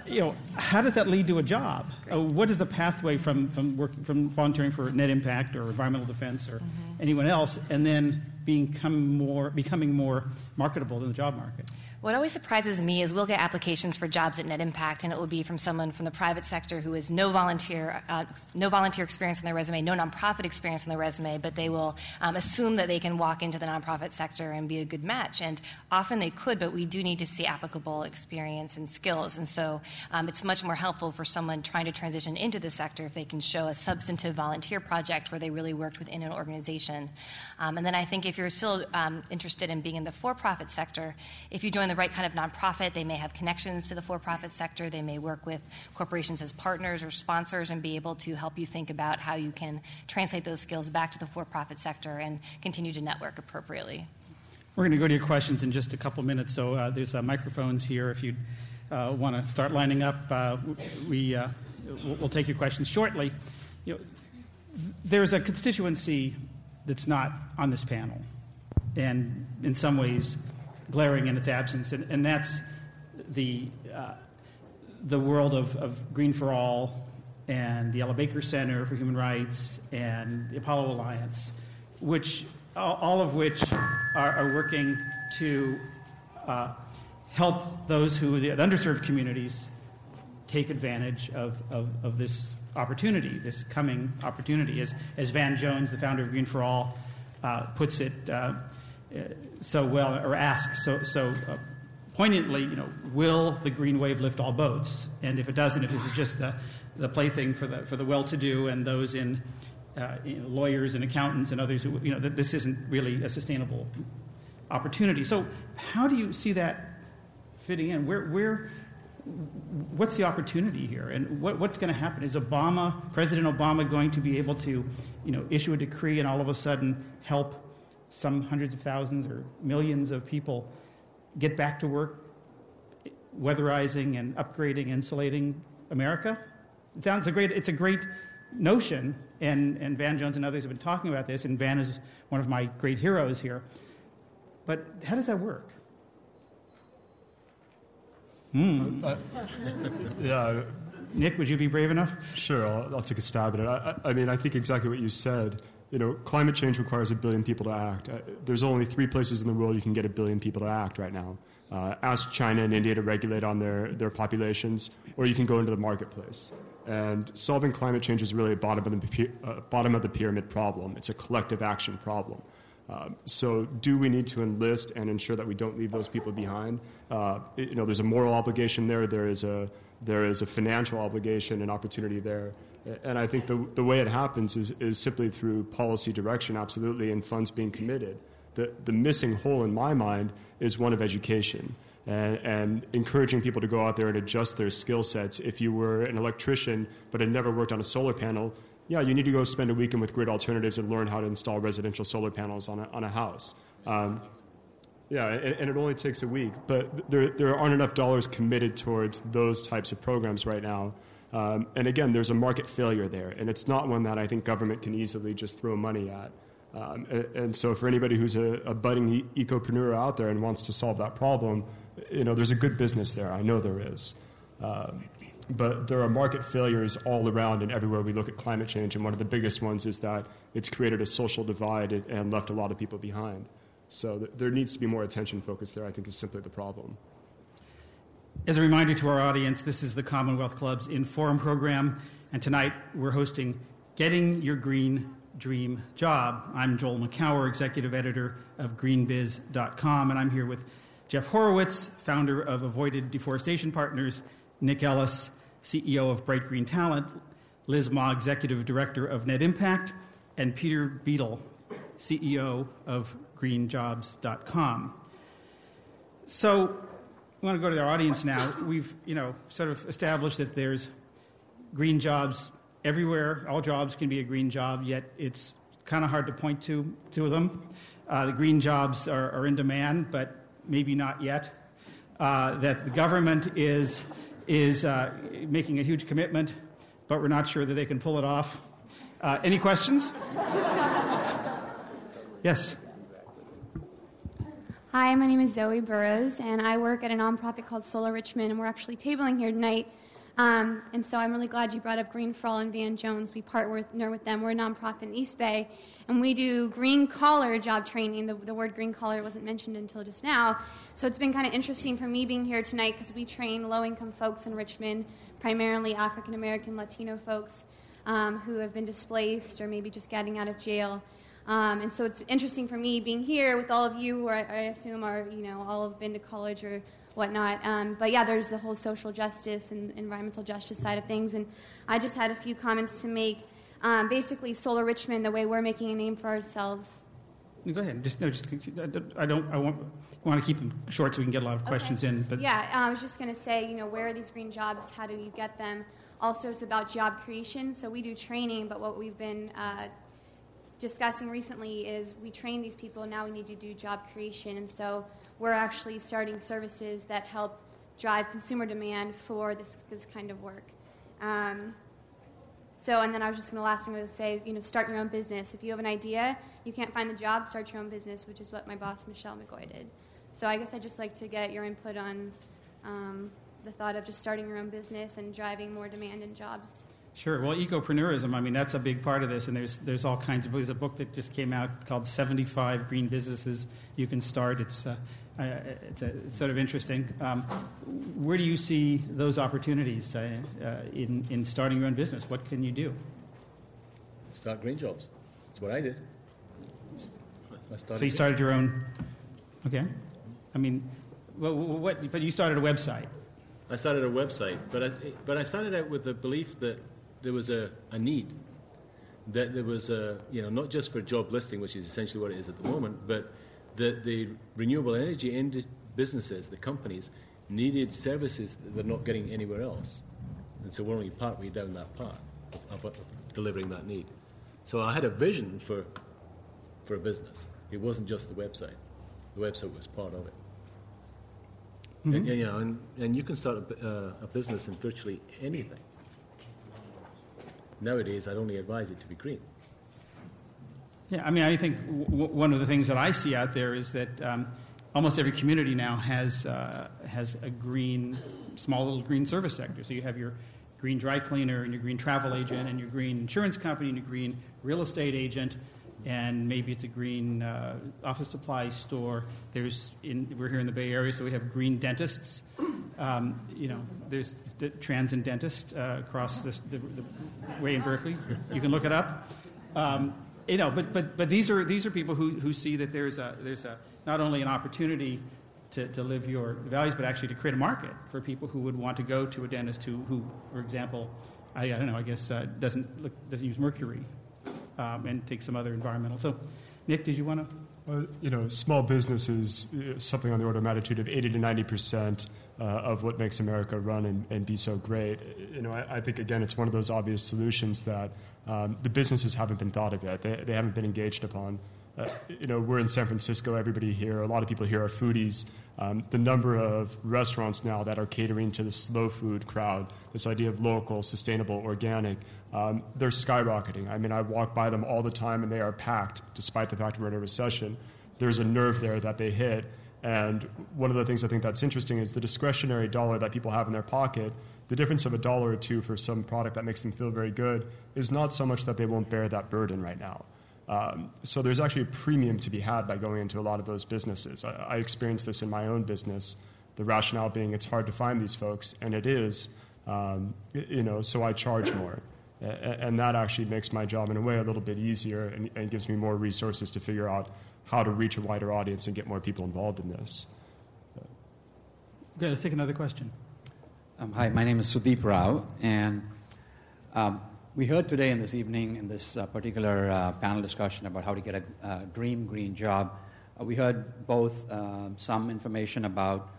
you know, how does that lead to a job? Uh, what is the pathway from, from, working, from volunteering for net impact or environmental defense or mm-hmm. anyone else, and then more, becoming more marketable in the job market? What always surprises me is we'll get applications for jobs at Net Impact, and it will be from someone from the private sector who has no volunteer, uh, no volunteer experience in their resume, no nonprofit experience in their resume, but they will um, assume that they can walk into the nonprofit sector and be a good match. And often they could, but we do need to see applicable experience and skills. And so um, it's much more helpful for someone trying to transition into the sector if they can show a substantive volunteer project where they really worked within an organization. Um, and then I think if you're still um, interested in being in the for-profit sector, if you join the right kind of nonprofit. They may have connections to the for profit sector. They may work with corporations as partners or sponsors and be able to help you think about how you can translate those skills back to the for profit sector and continue to network appropriately. We're going to go to your questions in just a couple minutes. So uh, there's uh, microphones here. If you uh, want to start lining up, uh, we, uh, we'll take your questions shortly. You know, there's a constituency that's not on this panel. And in some ways, glaring in its absence, and, and that's the, uh, the world of, of Green for All and the Ella Baker Center for Human Rights and the Apollo Alliance, which all of which are, are working to uh, help those who the underserved communities take advantage of, of, of, this opportunity, this coming opportunity. As, as Van Jones, the founder of Green for All, uh, puts it, uh, so well, or asks so, so uh, poignantly, you know, will the green wave lift all boats? And if it doesn't, if this is just the, the plaything for the, for the well-to-do and those in, uh, lawyers and accountants and others who, you know, that this isn't really a sustainable opportunity. So how do you see that fitting in? Where, where, what's the opportunity here, and what, what's going to happen? Is Obama, President Obama, going to be able to, you know, issue a decree and all of a sudden help some hundreds of thousands or millions of people get back to work weatherizing and upgrading, insulating America? It sounds a great, it's a great notion, and, and Van Jones and others have been talking about this, and Van is one of my great heroes here. But how does that work? Hmm. Uh, yeah. Nick, would you be brave enough? Sure, I'll, I'll take a stab at it. I, I, mean, I think exactly what you said you know, climate change requires a billion people to act. Uh, there's only three places in the world you can get a billion people to act right now. Uh, ask China and India to regulate on their, their populations, or you can go into the marketplace. And solving climate change is really a bottom of the, uh, bottom of the pyramid problem. It's a collective action problem. Um, so, do we need to enlist and ensure that we don't leave those people behind? Uh, you know, there's a moral obligation there. There is a there is a financial obligation and opportunity there. And I think the, the way it happens is, is simply through policy direction, absolutely, and funds being committed. The, the missing hole in my mind is one of education and, and encouraging people to go out there and adjust their skill sets. If you were an electrician but had never worked on a solar panel, yeah, you need to go spend a weekend with Grid Alternatives and learn how to install residential solar panels on a, on a house. Um, yeah, and, and, it only takes a week. But there, there aren't enough dollars committed towards those types of programs right now um, and again, there's a market failure there, and it's not one that I think government can easily just throw money at. Um, and, and, so, for anybody who's a, a budding e- ecopreneur out there and wants to solve that problem, you know, there's a good business there. I know there is. Um, but there are market failures all around and everywhere we look at climate change, and one of the biggest ones is that it's created a social divide and left a lot of people behind. So th- there needs to be more attention focused there, I think, is simply the problem. As a reminder to our audience, this is the Commonwealth Club's Inforum program, and tonight we're hosting Getting Your Green dream job. I'm Joel Makower, executive editor of greenbiz.com, and I'm here with Jeff Horowitz, founder of Avoided Deforestation Partners, Nick Ellis, CEO of Bright Green Talent, Liz Maw, executive director of Net Impact, and Peter Beadle, CEO of greenjobs.com. So, we want to go to our audience now. We've, you know, sort of established that there's green jobs everywhere. All jobs can be a green job, yet it's kind of hard to point to two of them. Uh, the green jobs are, are, in demand, but maybe not yet. Uh, that the government is, is uh, making a huge commitment, but we're not sure that they can pull it off. Uh, any questions? yes. Hi, my name is Zoe Burrows, and I work at a nonprofit called Solar Richmond, and we're actually tabling here tonight um, and so I'm really glad you brought up Green for All and Van Jones. We partner with them. We're a nonprofit in East Bay, and we do green collar job training. The, the word green collar wasn't mentioned until just now. So it's been kind of interesting for me being here tonight because we train low income folks in Richmond, primarily African American, Latino folks um, who have been displaced or maybe just getting out of jail. Um, and so it's interesting for me being here with all of you who are, I assume are, you know, all have been to college or whatnot. Um, but yeah, there's the whole social justice and environmental justice side of things. And I just had a few comments to make. Um, basically, Solar Richmond, the way we're making a name for ourselves. Go ahead. Just no. Just I don't. I want, want to keep them short so we can get a lot of questions okay. in. But yeah, I was just going to say, you know, where are these green jobs? How do you get them? Also, it's about job creation. So we do training, but what we've been uh, discussing recently is we train these people. Now we need to do job creation, and so we're actually starting services that help drive consumer demand for this, this kind of work. Um, so, and then I was just going to last thing I was say, you know, start your own business. If you have an idea, you can't find the job, start your own business, which is what my boss Michelle McGeoy did. So, I guess I'd just like to get your input on um, the thought of just starting your own business and driving more demand and jobs. Sure. Well, ecopreneurism, I mean, that's a big part of this, and there's, there's all kinds of. There's a book that just came out called 75 Green Businesses You Can Start. It's uh, uh, it's, a, it's, sort of interesting. Um, where do you see those opportunities uh, uh, in, in starting your own business? What can you do? Start green jobs. That's what I did. I so you started your own. Okay. I mean, well, what, but you started a website. I started a website, but I, but I started out with the belief that there was a, a need, that there was a, you know, not just for job listing, which is essentially what it is at the moment, but that the renewable energy businesses, the companies, needed services that they're not getting anywhere else. And so we're only partway down that path of, of delivering that need. So I had a vision for, for a business. It wasn't just the website. The website was part of it. Mm-hmm. And, you know, and, and you can start a, uh, a business in virtually anything. Nowadays, I'd only advise it to be green. Yeah, I mean, I think w- one of the things that I see out there is that um, almost every community now has uh, has a green, small little green service sector. So you have your green dry cleaner and your green travel agent and your green insurance company and your green real estate agent and maybe it's a green uh, office supply store. There's in, we're here in the Bay Area, so we have green dentists. Um, you know, there's the Transcend dentist uh, across this, the, the, way in Berkeley. You can look it up. Um, you know, but, but, but these, are, these are people who, who see that there's, a, there's a, not only an opportunity to, to live your values, but actually to create a market for people who would want to go to a dentist who, who for example, I, I don't know, I guess uh, doesn't, look, doesn't use mercury um, and take some other environmental. So, Nick, did you want to? You know, small businesses, uh, something on the order of magnitude of 80 to 90 percent uh, of what makes America run and, and be so great. You know, I, I, think, again, it's one of those obvious solutions that um, the businesses haven't been thought of yet. They, they haven't been engaged upon. Uh, you know, we're in San Francisco. Everybody here, a lot of people here are foodies. Um, the number of restaurants now that are catering to the slow food crowd, this idea of local, sustainable, organic, um, they're skyrocketing. I mean, I walk by them all the time and they are packed, despite the fact we're in a recession. There's a nerve there that they hit. And one of the things I think that's interesting is the discretionary dollar that people have in their pocket. The difference of a dollar or two for some product that makes them feel very good is not so much that they won't bear that burden right now. Um, so there's actually a premium to be had by going into a lot of those businesses. I, I experienced this in my own business. The rationale being it's hard to find these folks, and it is. Um, you know, so I charge more. And that actually makes my job, in a way, a little bit easier and, and gives me more resources to figure out how to reach a wider audience and get more people involved in this. Okay, let's take another question. Um, hi, my name is Sudeep Rao, and um, we heard today and this evening in this uh, particular uh, panel discussion about how to get a uh, dream green job. Uh, we heard both um, some information about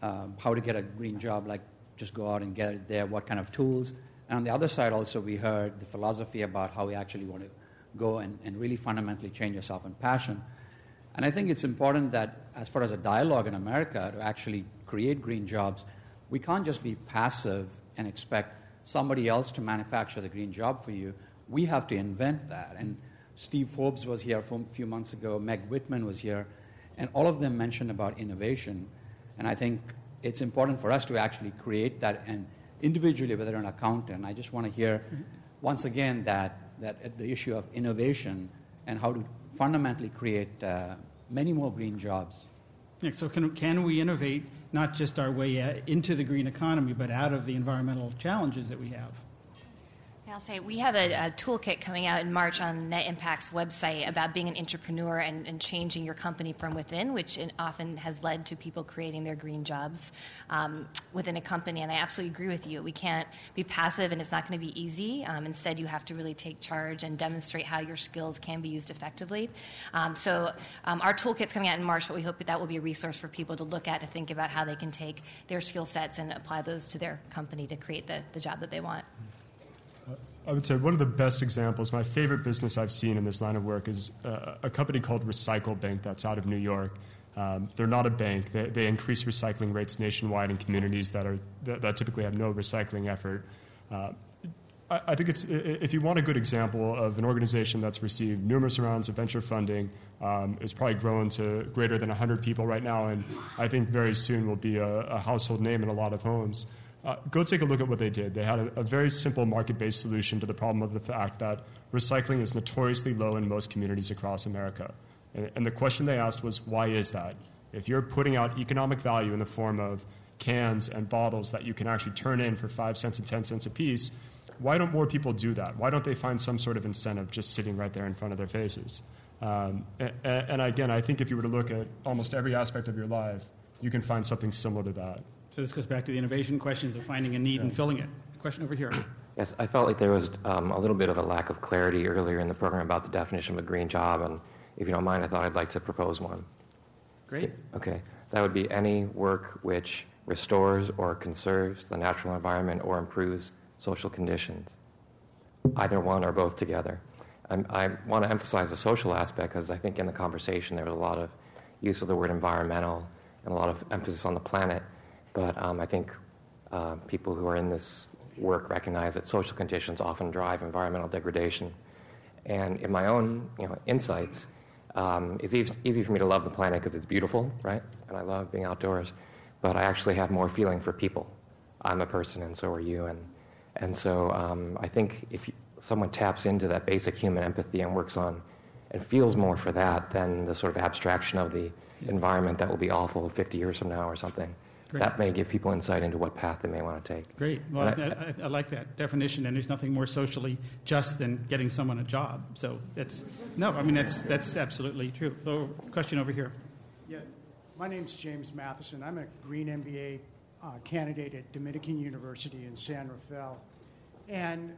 um, how to get a green job, like just go out and get it there, what kind of tools. And on the other side, also, we heard the philosophy about how we actually want to go and, and really fundamentally change yourself and passion. And I think it's important that, as far as a dialogue in America, to actually create green jobs, we can't just be passive and expect somebody else to manufacture the green job for you. We have to invent that. And Steve Forbes was here a few months ago, Meg Whitman was here, and all of them mentioned about innovation. And I think it's important for us to actually create that and individually, whether an accountant, I just want to hear once again that, that the issue of innovation and how to fundamentally create uh, many more green jobs. So can, can we innovate not just our way uh, into the green economy, but out of the environmental challenges that we have? I'll say we have a, a, toolkit coming out in March on Net Impact's website about being an entrepreneur and, and changing your company from within, which often has led to people creating their green jobs um, within a company. And I absolutely agree with you. We can't be passive, and it's not going to be easy. Um, instead, you have to really take charge and demonstrate how your skills can be used effectively. Um, so um, our toolkit's coming out in March, but we hope that that will be a resource for people to look at to think about how they can take their skill sets and apply those to their company to create the, the job that they want. I would say one of the best examples, my favorite business I've seen in this line of work is uh, a company called Recycle Bank that's out of New York. Um, they're not a bank. They, they, increase recycling rates nationwide in communities that, are, that, that typically have no recycling effort. Uh, I, I, think it's, if you want a good example of an organization that's received numerous rounds of venture funding, um, is probably grown to greater than 100 people right now, and I think very soon will be a, a household name in a lot of homes. Uh, go take a look at what they did. They had a, a very simple market based solution to the problem of the fact that recycling is notoriously low in most communities across America. And, and the question they asked was, why is that? If you're putting out economic value in the form of cans and bottles that you can actually turn in for five cents and ten cents a piece, why don't more people do that? Why don't they find some sort of incentive just sitting right there in front of their faces? Um, and, and, again, I think if you were to look at almost every aspect of your life, you can find something similar to that. So this goes back to the innovation questions of finding a need and filling it. Question over here. Yes, I felt like there was um, a little bit of a lack of clarity earlier in the program about the definition of a green job, and if you don't mind, I thought I'd like to propose one. Great. Okay. That would be any work which restores or conserves the natural environment or improves social conditions. Either one or both together. I'm, i want to emphasize the social aspect because I think in the conversation there was a lot of use of the word environmental and a lot of emphasis on the planet. But um, I think uh, people who are in this work recognize that social conditions often drive environmental degradation. And in my own you know, insights, um, it's easy, easy for me to love the planet because it's beautiful, right? And I love being outdoors. But I actually have more feeling for people. I'm a person, and so are you. And, and so um, I think if you, someone taps into that basic human empathy and works on and feels more for that than the sort of abstraction of the environment that will be awful 50 years from now or something, Great. that may give people insight into what path they may want to take. Great. Well, I, I, I, like that definition, and there's nothing more socially just than getting someone a job. So that's no, I mean that's that's absolutely true. So, question over here. Yeah, my name's James Matheson. I'm a Green MBA uh, candidate at Dominican University in San Rafael, and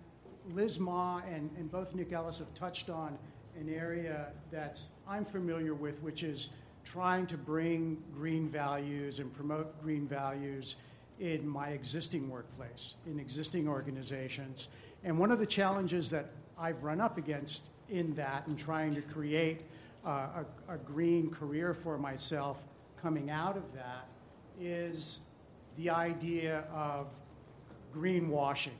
Liz Maw and, and both Nick Ellis have touched on an area that I'm familiar with, which is trying to bring green values and promote green values in my existing workplace, in existing organizations. And one of the challenges that I've run up against in that and trying to create uh, a, a green career for myself coming out of that is the idea of greenwashing,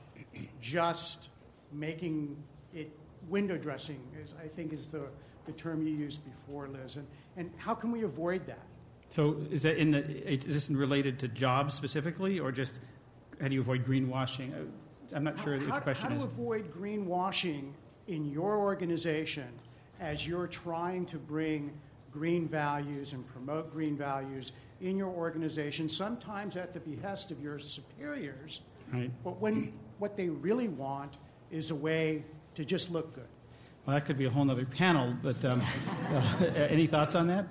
just making it window dressing, is, I think is the, the term you used before, Liz. And, and how can we avoid that? So is that in the is this related to jobs specifically, or just how do you avoid greenwashing? Uh, I'm not sure how, question how is. How to avoid greenwashing in your organization as you're trying to bring green values and promote green values in your organization, sometimes at the behest of your superiors. Right. But when what they really want is a way to just look good. Well, that could be a whole other panel, but um, uh, any thoughts on that?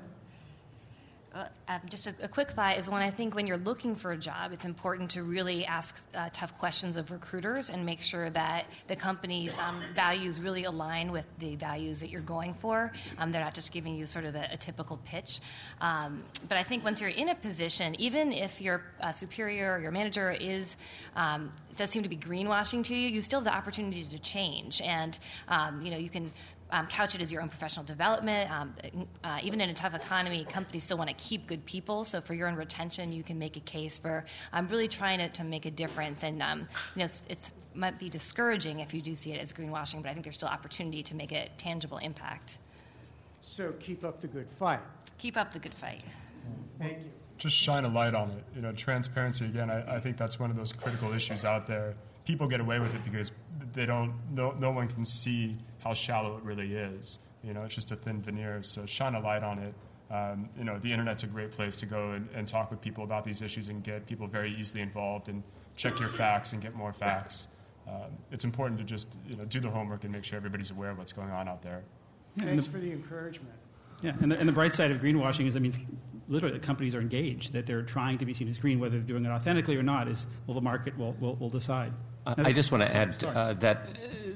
Uh, um, just a, a, quick thought is when I think when you're looking for a job, it's important to really ask uh, tough questions of recruiters and make sure that the company's um, values really align with the values that you're going for. Um, they're not just giving you sort of a, a typical pitch. Um, but I think once you're in a position, even if your uh, superior or your manager is um, does seem to be greenwashing to you, you still have the opportunity to change. And um, you know you can um, couch it as your own professional development. Um, uh, even in a tough economy, companies still want to keep good people. So for your own retention, you can make a case for um, really trying to, to make a difference. And um, you know, it's, it's might be discouraging if you do see it as greenwashing, but I think there's still opportunity to make a tangible impact. So keep up the good fight. Keep up the good fight. Thank you. Just shine a light on it. You know, transparency again. I, I think that's one of those critical issues out there. People get away with it because they don't. No, no one can see how shallow it really is. You know, it's just a thin veneer. So shine a light on it. Um, you know, the internet's a great place to go and, and, talk with people about these issues and get people very easily involved and check your facts and get more facts. Um, it's important to just you know do the homework and make sure everybody's aware of what's going on out there. Thanks for the encouragement. Yeah, and the, and the bright side of greenwashing is that means literally the companies are engaged, that they're trying to be seen as green, whether they're doing it authentically or not, is well, the market will, will, will decide. I just want to add uh, that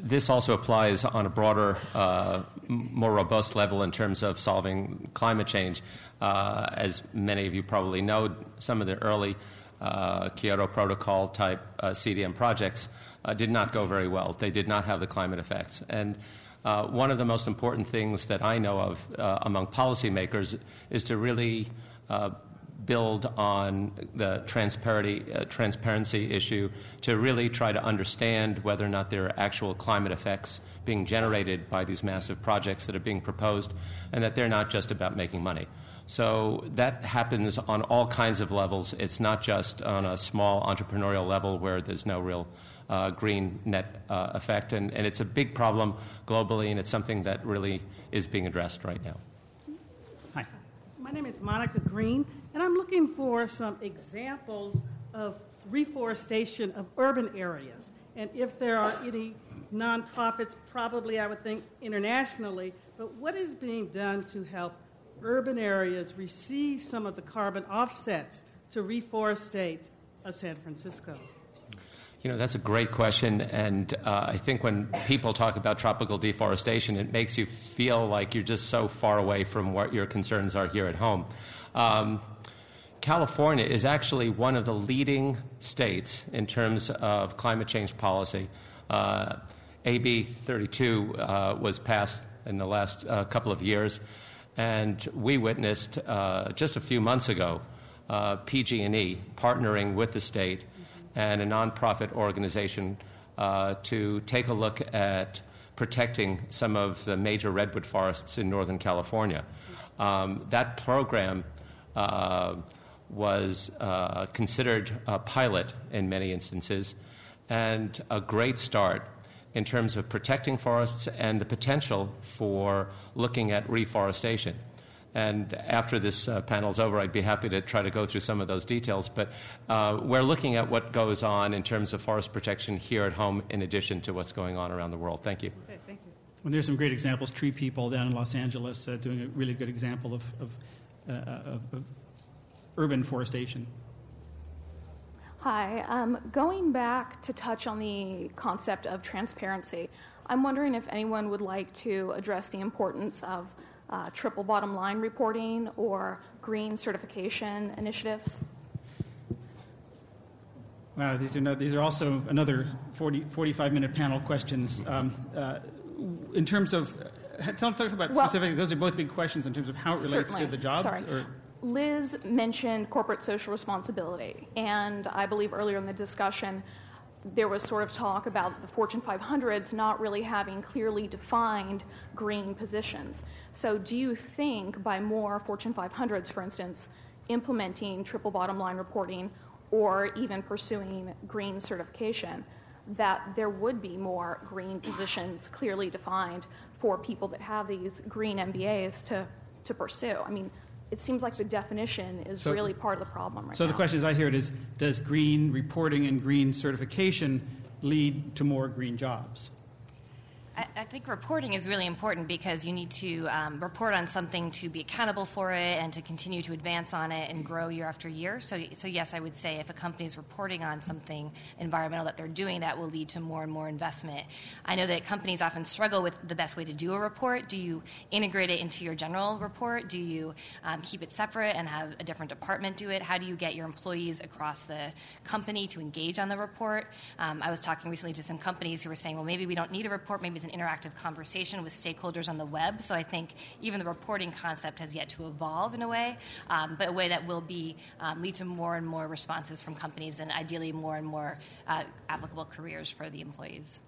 this also applies on a broader, uh, more robust level in terms of solving climate change. Uh, as many of you probably know, some of the early uh, Kyoto Protocol type uh, CDM projects uh, did not go very well. They did not have the climate effects. And one of the most important things that I know of among policymakers is to really build on the transparency, uh, transparency issue to really try to understand whether or not there are actual climate effects being generated by these massive projects that are being proposed and that they're not just about making money. So that happens on all kinds of levels. It's not just on a small entrepreneurial level where there's no real uh, green net uh, effect. And, and it's a big problem globally, and it's something that really is being addressed right now. Hi. My name is Monica Green, and I'm looking for some examples of reforestation of urban areas. And if there are any nonprofits, probably I would think internationally, but what is being done to help urban areas receive some of the carbon offsets to reforestate a San Francisco? You know, that's a great question. And uh, I think when people talk about tropical deforestation, it makes you feel like you're just so far away from what your concerns are here at home. Um, California is actually one of the leading states in terms of climate change policy. Uh, AB 32 uh, was passed in the last uh, couple of years, and we witnessed uh, just a few months ago uh, PG&E partnering with the state and a nonprofit organization uh, to take a look at protecting some of the major redwood forests in Northern California. Um, that program was uh, considered a pilot in many instances and a great start in terms of protecting forests and the potential for looking at reforestation. And after this uh, panel is over, I'd be happy to try to go through some of those details. But uh, we're looking at what goes on in terms of forest protection here at home, in addition to what's going on around the world. Thank you. Okay, thank you. Well, there's some great examples. Tree People down in Los Angeles uh, doing a really good example of, of, uh, of, of urban forestation. Hi. Um, going back to touch on the concept of transparency, I'm wondering if anyone would like to address the importance of uh, triple bottom line reporting or green certification initiatives. Wow, these are, no, these are also another 40, 45 minute panel questions. Um, uh, in terms of, uh, tell, talk about well, specifically, those are both big questions in terms of how it relates certainly. to the job. Sorry. Or? Liz mentioned corporate social responsibility, and I believe earlier in the discussion, there was sort of talk about the Fortune 500s not really having clearly defined green positions. So, do you think by more Fortune 500s, for instance, implementing triple bottom line reporting or even pursuing green certification, that there would be more green positions clearly defined for people that have these green MBAs to, to pursue? I mean, it seems like the definition is so, really part of the problem right so now. the question as I hear it is, does green reporting and green certification lead to more green jobs? I, think reporting is really important because you need to um, report on something to be accountable for it and to continue to advance on it and grow year after year. So, so yes, I would say if a company is reporting on something environmental that they're doing, that will lead to more and more investment. I know that companies often struggle with the best way to do a report. Do you integrate it into your general report? Do you um, keep it separate and have a different department do it? How do you get your employees across the company to engage on the report? Um, I was talking recently to some companies who were saying, well, maybe we don't need a report, maybe it's an interactive conversation with stakeholders on the web. So I think even the reporting concept has yet to evolve in a way, um, but a way that will be um, lead to more and more responses from companies and ideally more and more uh, applicable careers for the employees.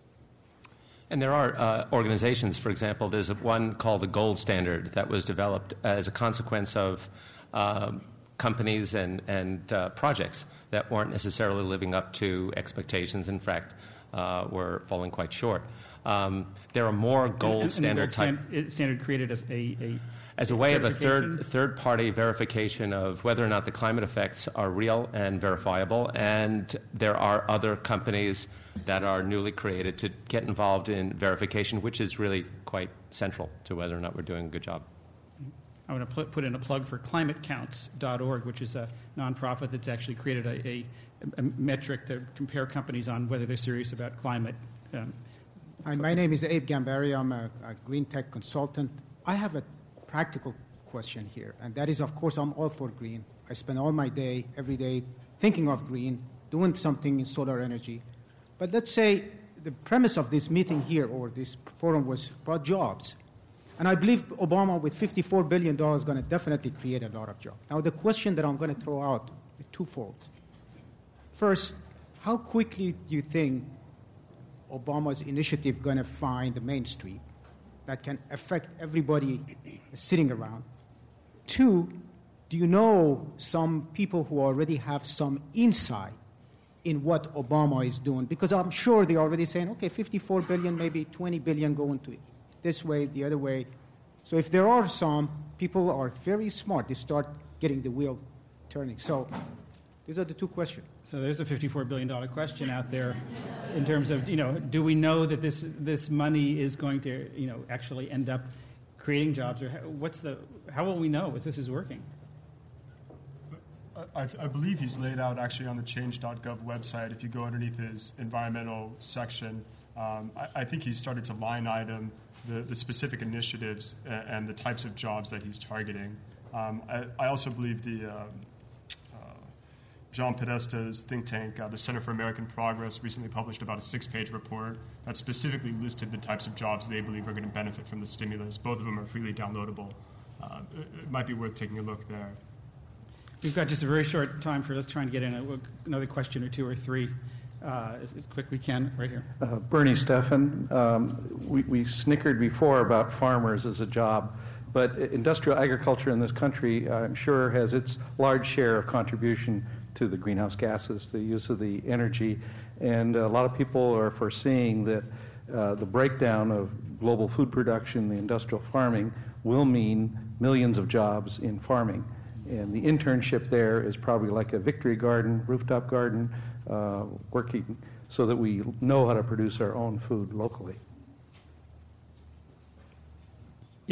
And there are uh, organizations, for example, there's one called the Gold Standard that was developed as a consequence of uh, companies and, and uh, projects that weren't necessarily living up to expectations. In fact, uh, were falling quite short. Um, there are more gold and, and standard gold type. Stand, standard created as a, a as a way of a third third party verification of whether or not the climate effects are real and verifiable. And there are other companies that are newly created to get involved in verification, which is really quite central to whether or not we're doing a good job. I want to put in a plug for climatecounts.org, which is a nonprofit that's actually created a, a, a metric to compare companies on whether they're serious about climate. Um, Hi, my name is Abe Gambari. I'm a, a green tech consultant. I have a practical question here, and that is, of course, I'm all for green. I spend all my day, every day, thinking of green, doing something in solar energy. But let's say the premise of this meeting here or this forum was about jobs. And I believe Obama, with $54 billion, is going to definitely create a lot of jobs. Now, the question that I'm going to throw out is twofold. First, how quickly do you think Obama's initiative going to find the main street that can affect everybody sitting around? Two, do you know some people who already have some insight in what Obama is doing? Because I'm sure they're already saying, okay, 54 billion, maybe 20 billion going to this way, the other way. So if there are some, people are very smart. They start getting the wheel turning. So these are the two questions. So there's a $54 billion question out there in terms of, you know, do we know that this, this money is going to, you know, actually end up creating jobs? Or what's the, how will we know if this is working? I, I, believe he's laid out actually on the change.gov website. If you go underneath his environmental section, um, I, I, think he's started to line item the, the specific initiatives and, the types of jobs that he's targeting. Um, I, I, also believe the um, John Podesta's think tank, uh, the Center for American Progress, recently published about a six page report that specifically listed the types of jobs they believe are going to benefit from the stimulus. Both of them are freely downloadable. Uh, it might be worth taking a look there. We've got just a very short time for us trying to get in a, another question or two or three. Uh, as, as, quick we can, right here. Uh, Bernie Steffen, um, we, we snickered before about farmers as a job. But industrial agriculture in this country, I'm sure, has its large share of contribution to the greenhouse gases, the use of the energy. And a lot of people are foreseeing that uh, the breakdown of global food production, the industrial farming, will mean millions of jobs in farming. And the internship there is probably like a victory garden, rooftop garden, uh, working so that we know how to produce our own food locally.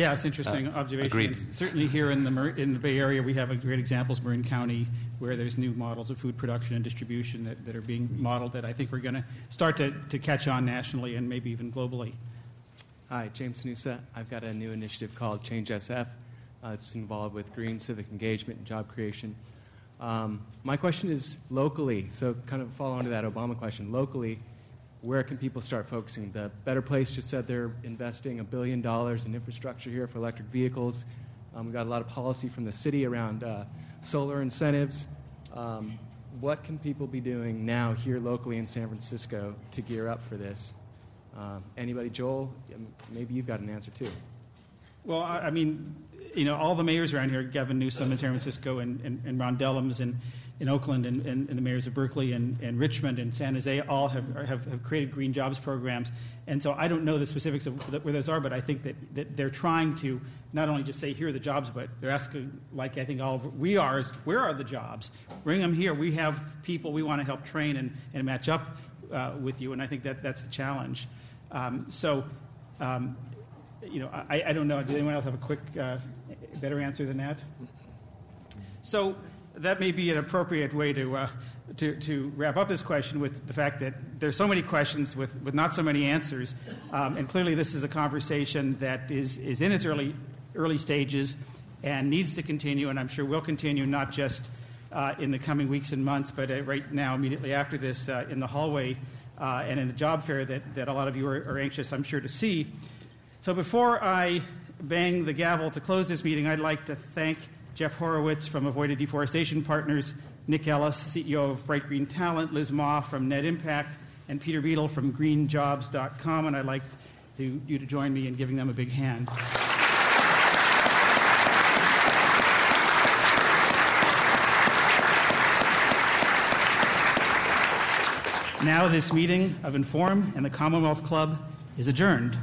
Yeah, it's interesting uh, observation. Certainly here in the in the Bay Area, we have a great examples, Marin County, where there's new models of food production and distribution that, that are being modeled that I think we're going to start to, to catch on nationally and maybe even globally. Hi, James Nusa. I've got a new initiative called Change SF. Uh, it's involved with green civic engagement and job creation. Um, my question is locally, so kind of follow on to that Obama question. Locally, where can people start focusing? The Better Place just said they're investing a billion dollars in infrastructure here for electric vehicles. Um, we've got a lot of policy from the city around uh, solar incentives. Um, what can people be doing now here locally in San Francisco to gear up for this? Um, anybody, Joel? Um, maybe you've got an answer too. Well, I, I mean, you know, all the mayors around here, Gavin Newsom in San Francisco and, and, and Ron Dellums and in Oakland and, and, and, the mayors of Berkeley and, and Richmond and San Jose all have, have, have, created green jobs programs. And so I don't know the specifics of where those are, but I think that, that they're trying to not only just say, here are the jobs, but they're asking, like I think all of, we are, is where are the jobs? Bring them here. We have people we want to help train and, and match up uh, with you, and I think that that's the challenge. Um, so, um, you know, I, I, don't know. Does anyone else have a quick, uh, better answer than that? So that may be an appropriate way to, uh, to, to, wrap up this question with the fact that there's so many questions with, with not so many answers. Um, and clearly, this is a conversation that is, is in its early, early stages and needs to continue, and I'm sure will continue not just uh, in the coming weeks and months, but uh, right now, immediately after this, uh, in the hallway uh, and in the job fair that, that a lot of you are, are anxious, I'm sure, to see. So before I bang the gavel to close this meeting, I'd like to thank Jeff Horowitz from Avoided Deforestation Partners, Nick Ellis, CEO of Bright Green Talent, Liz Maw from Net Impact, and Peter Beadle from greenjobs.com. And I'd like to, you to join me in giving them a big hand. Now, this meeting of INFORUM and the Commonwealth Club is adjourned.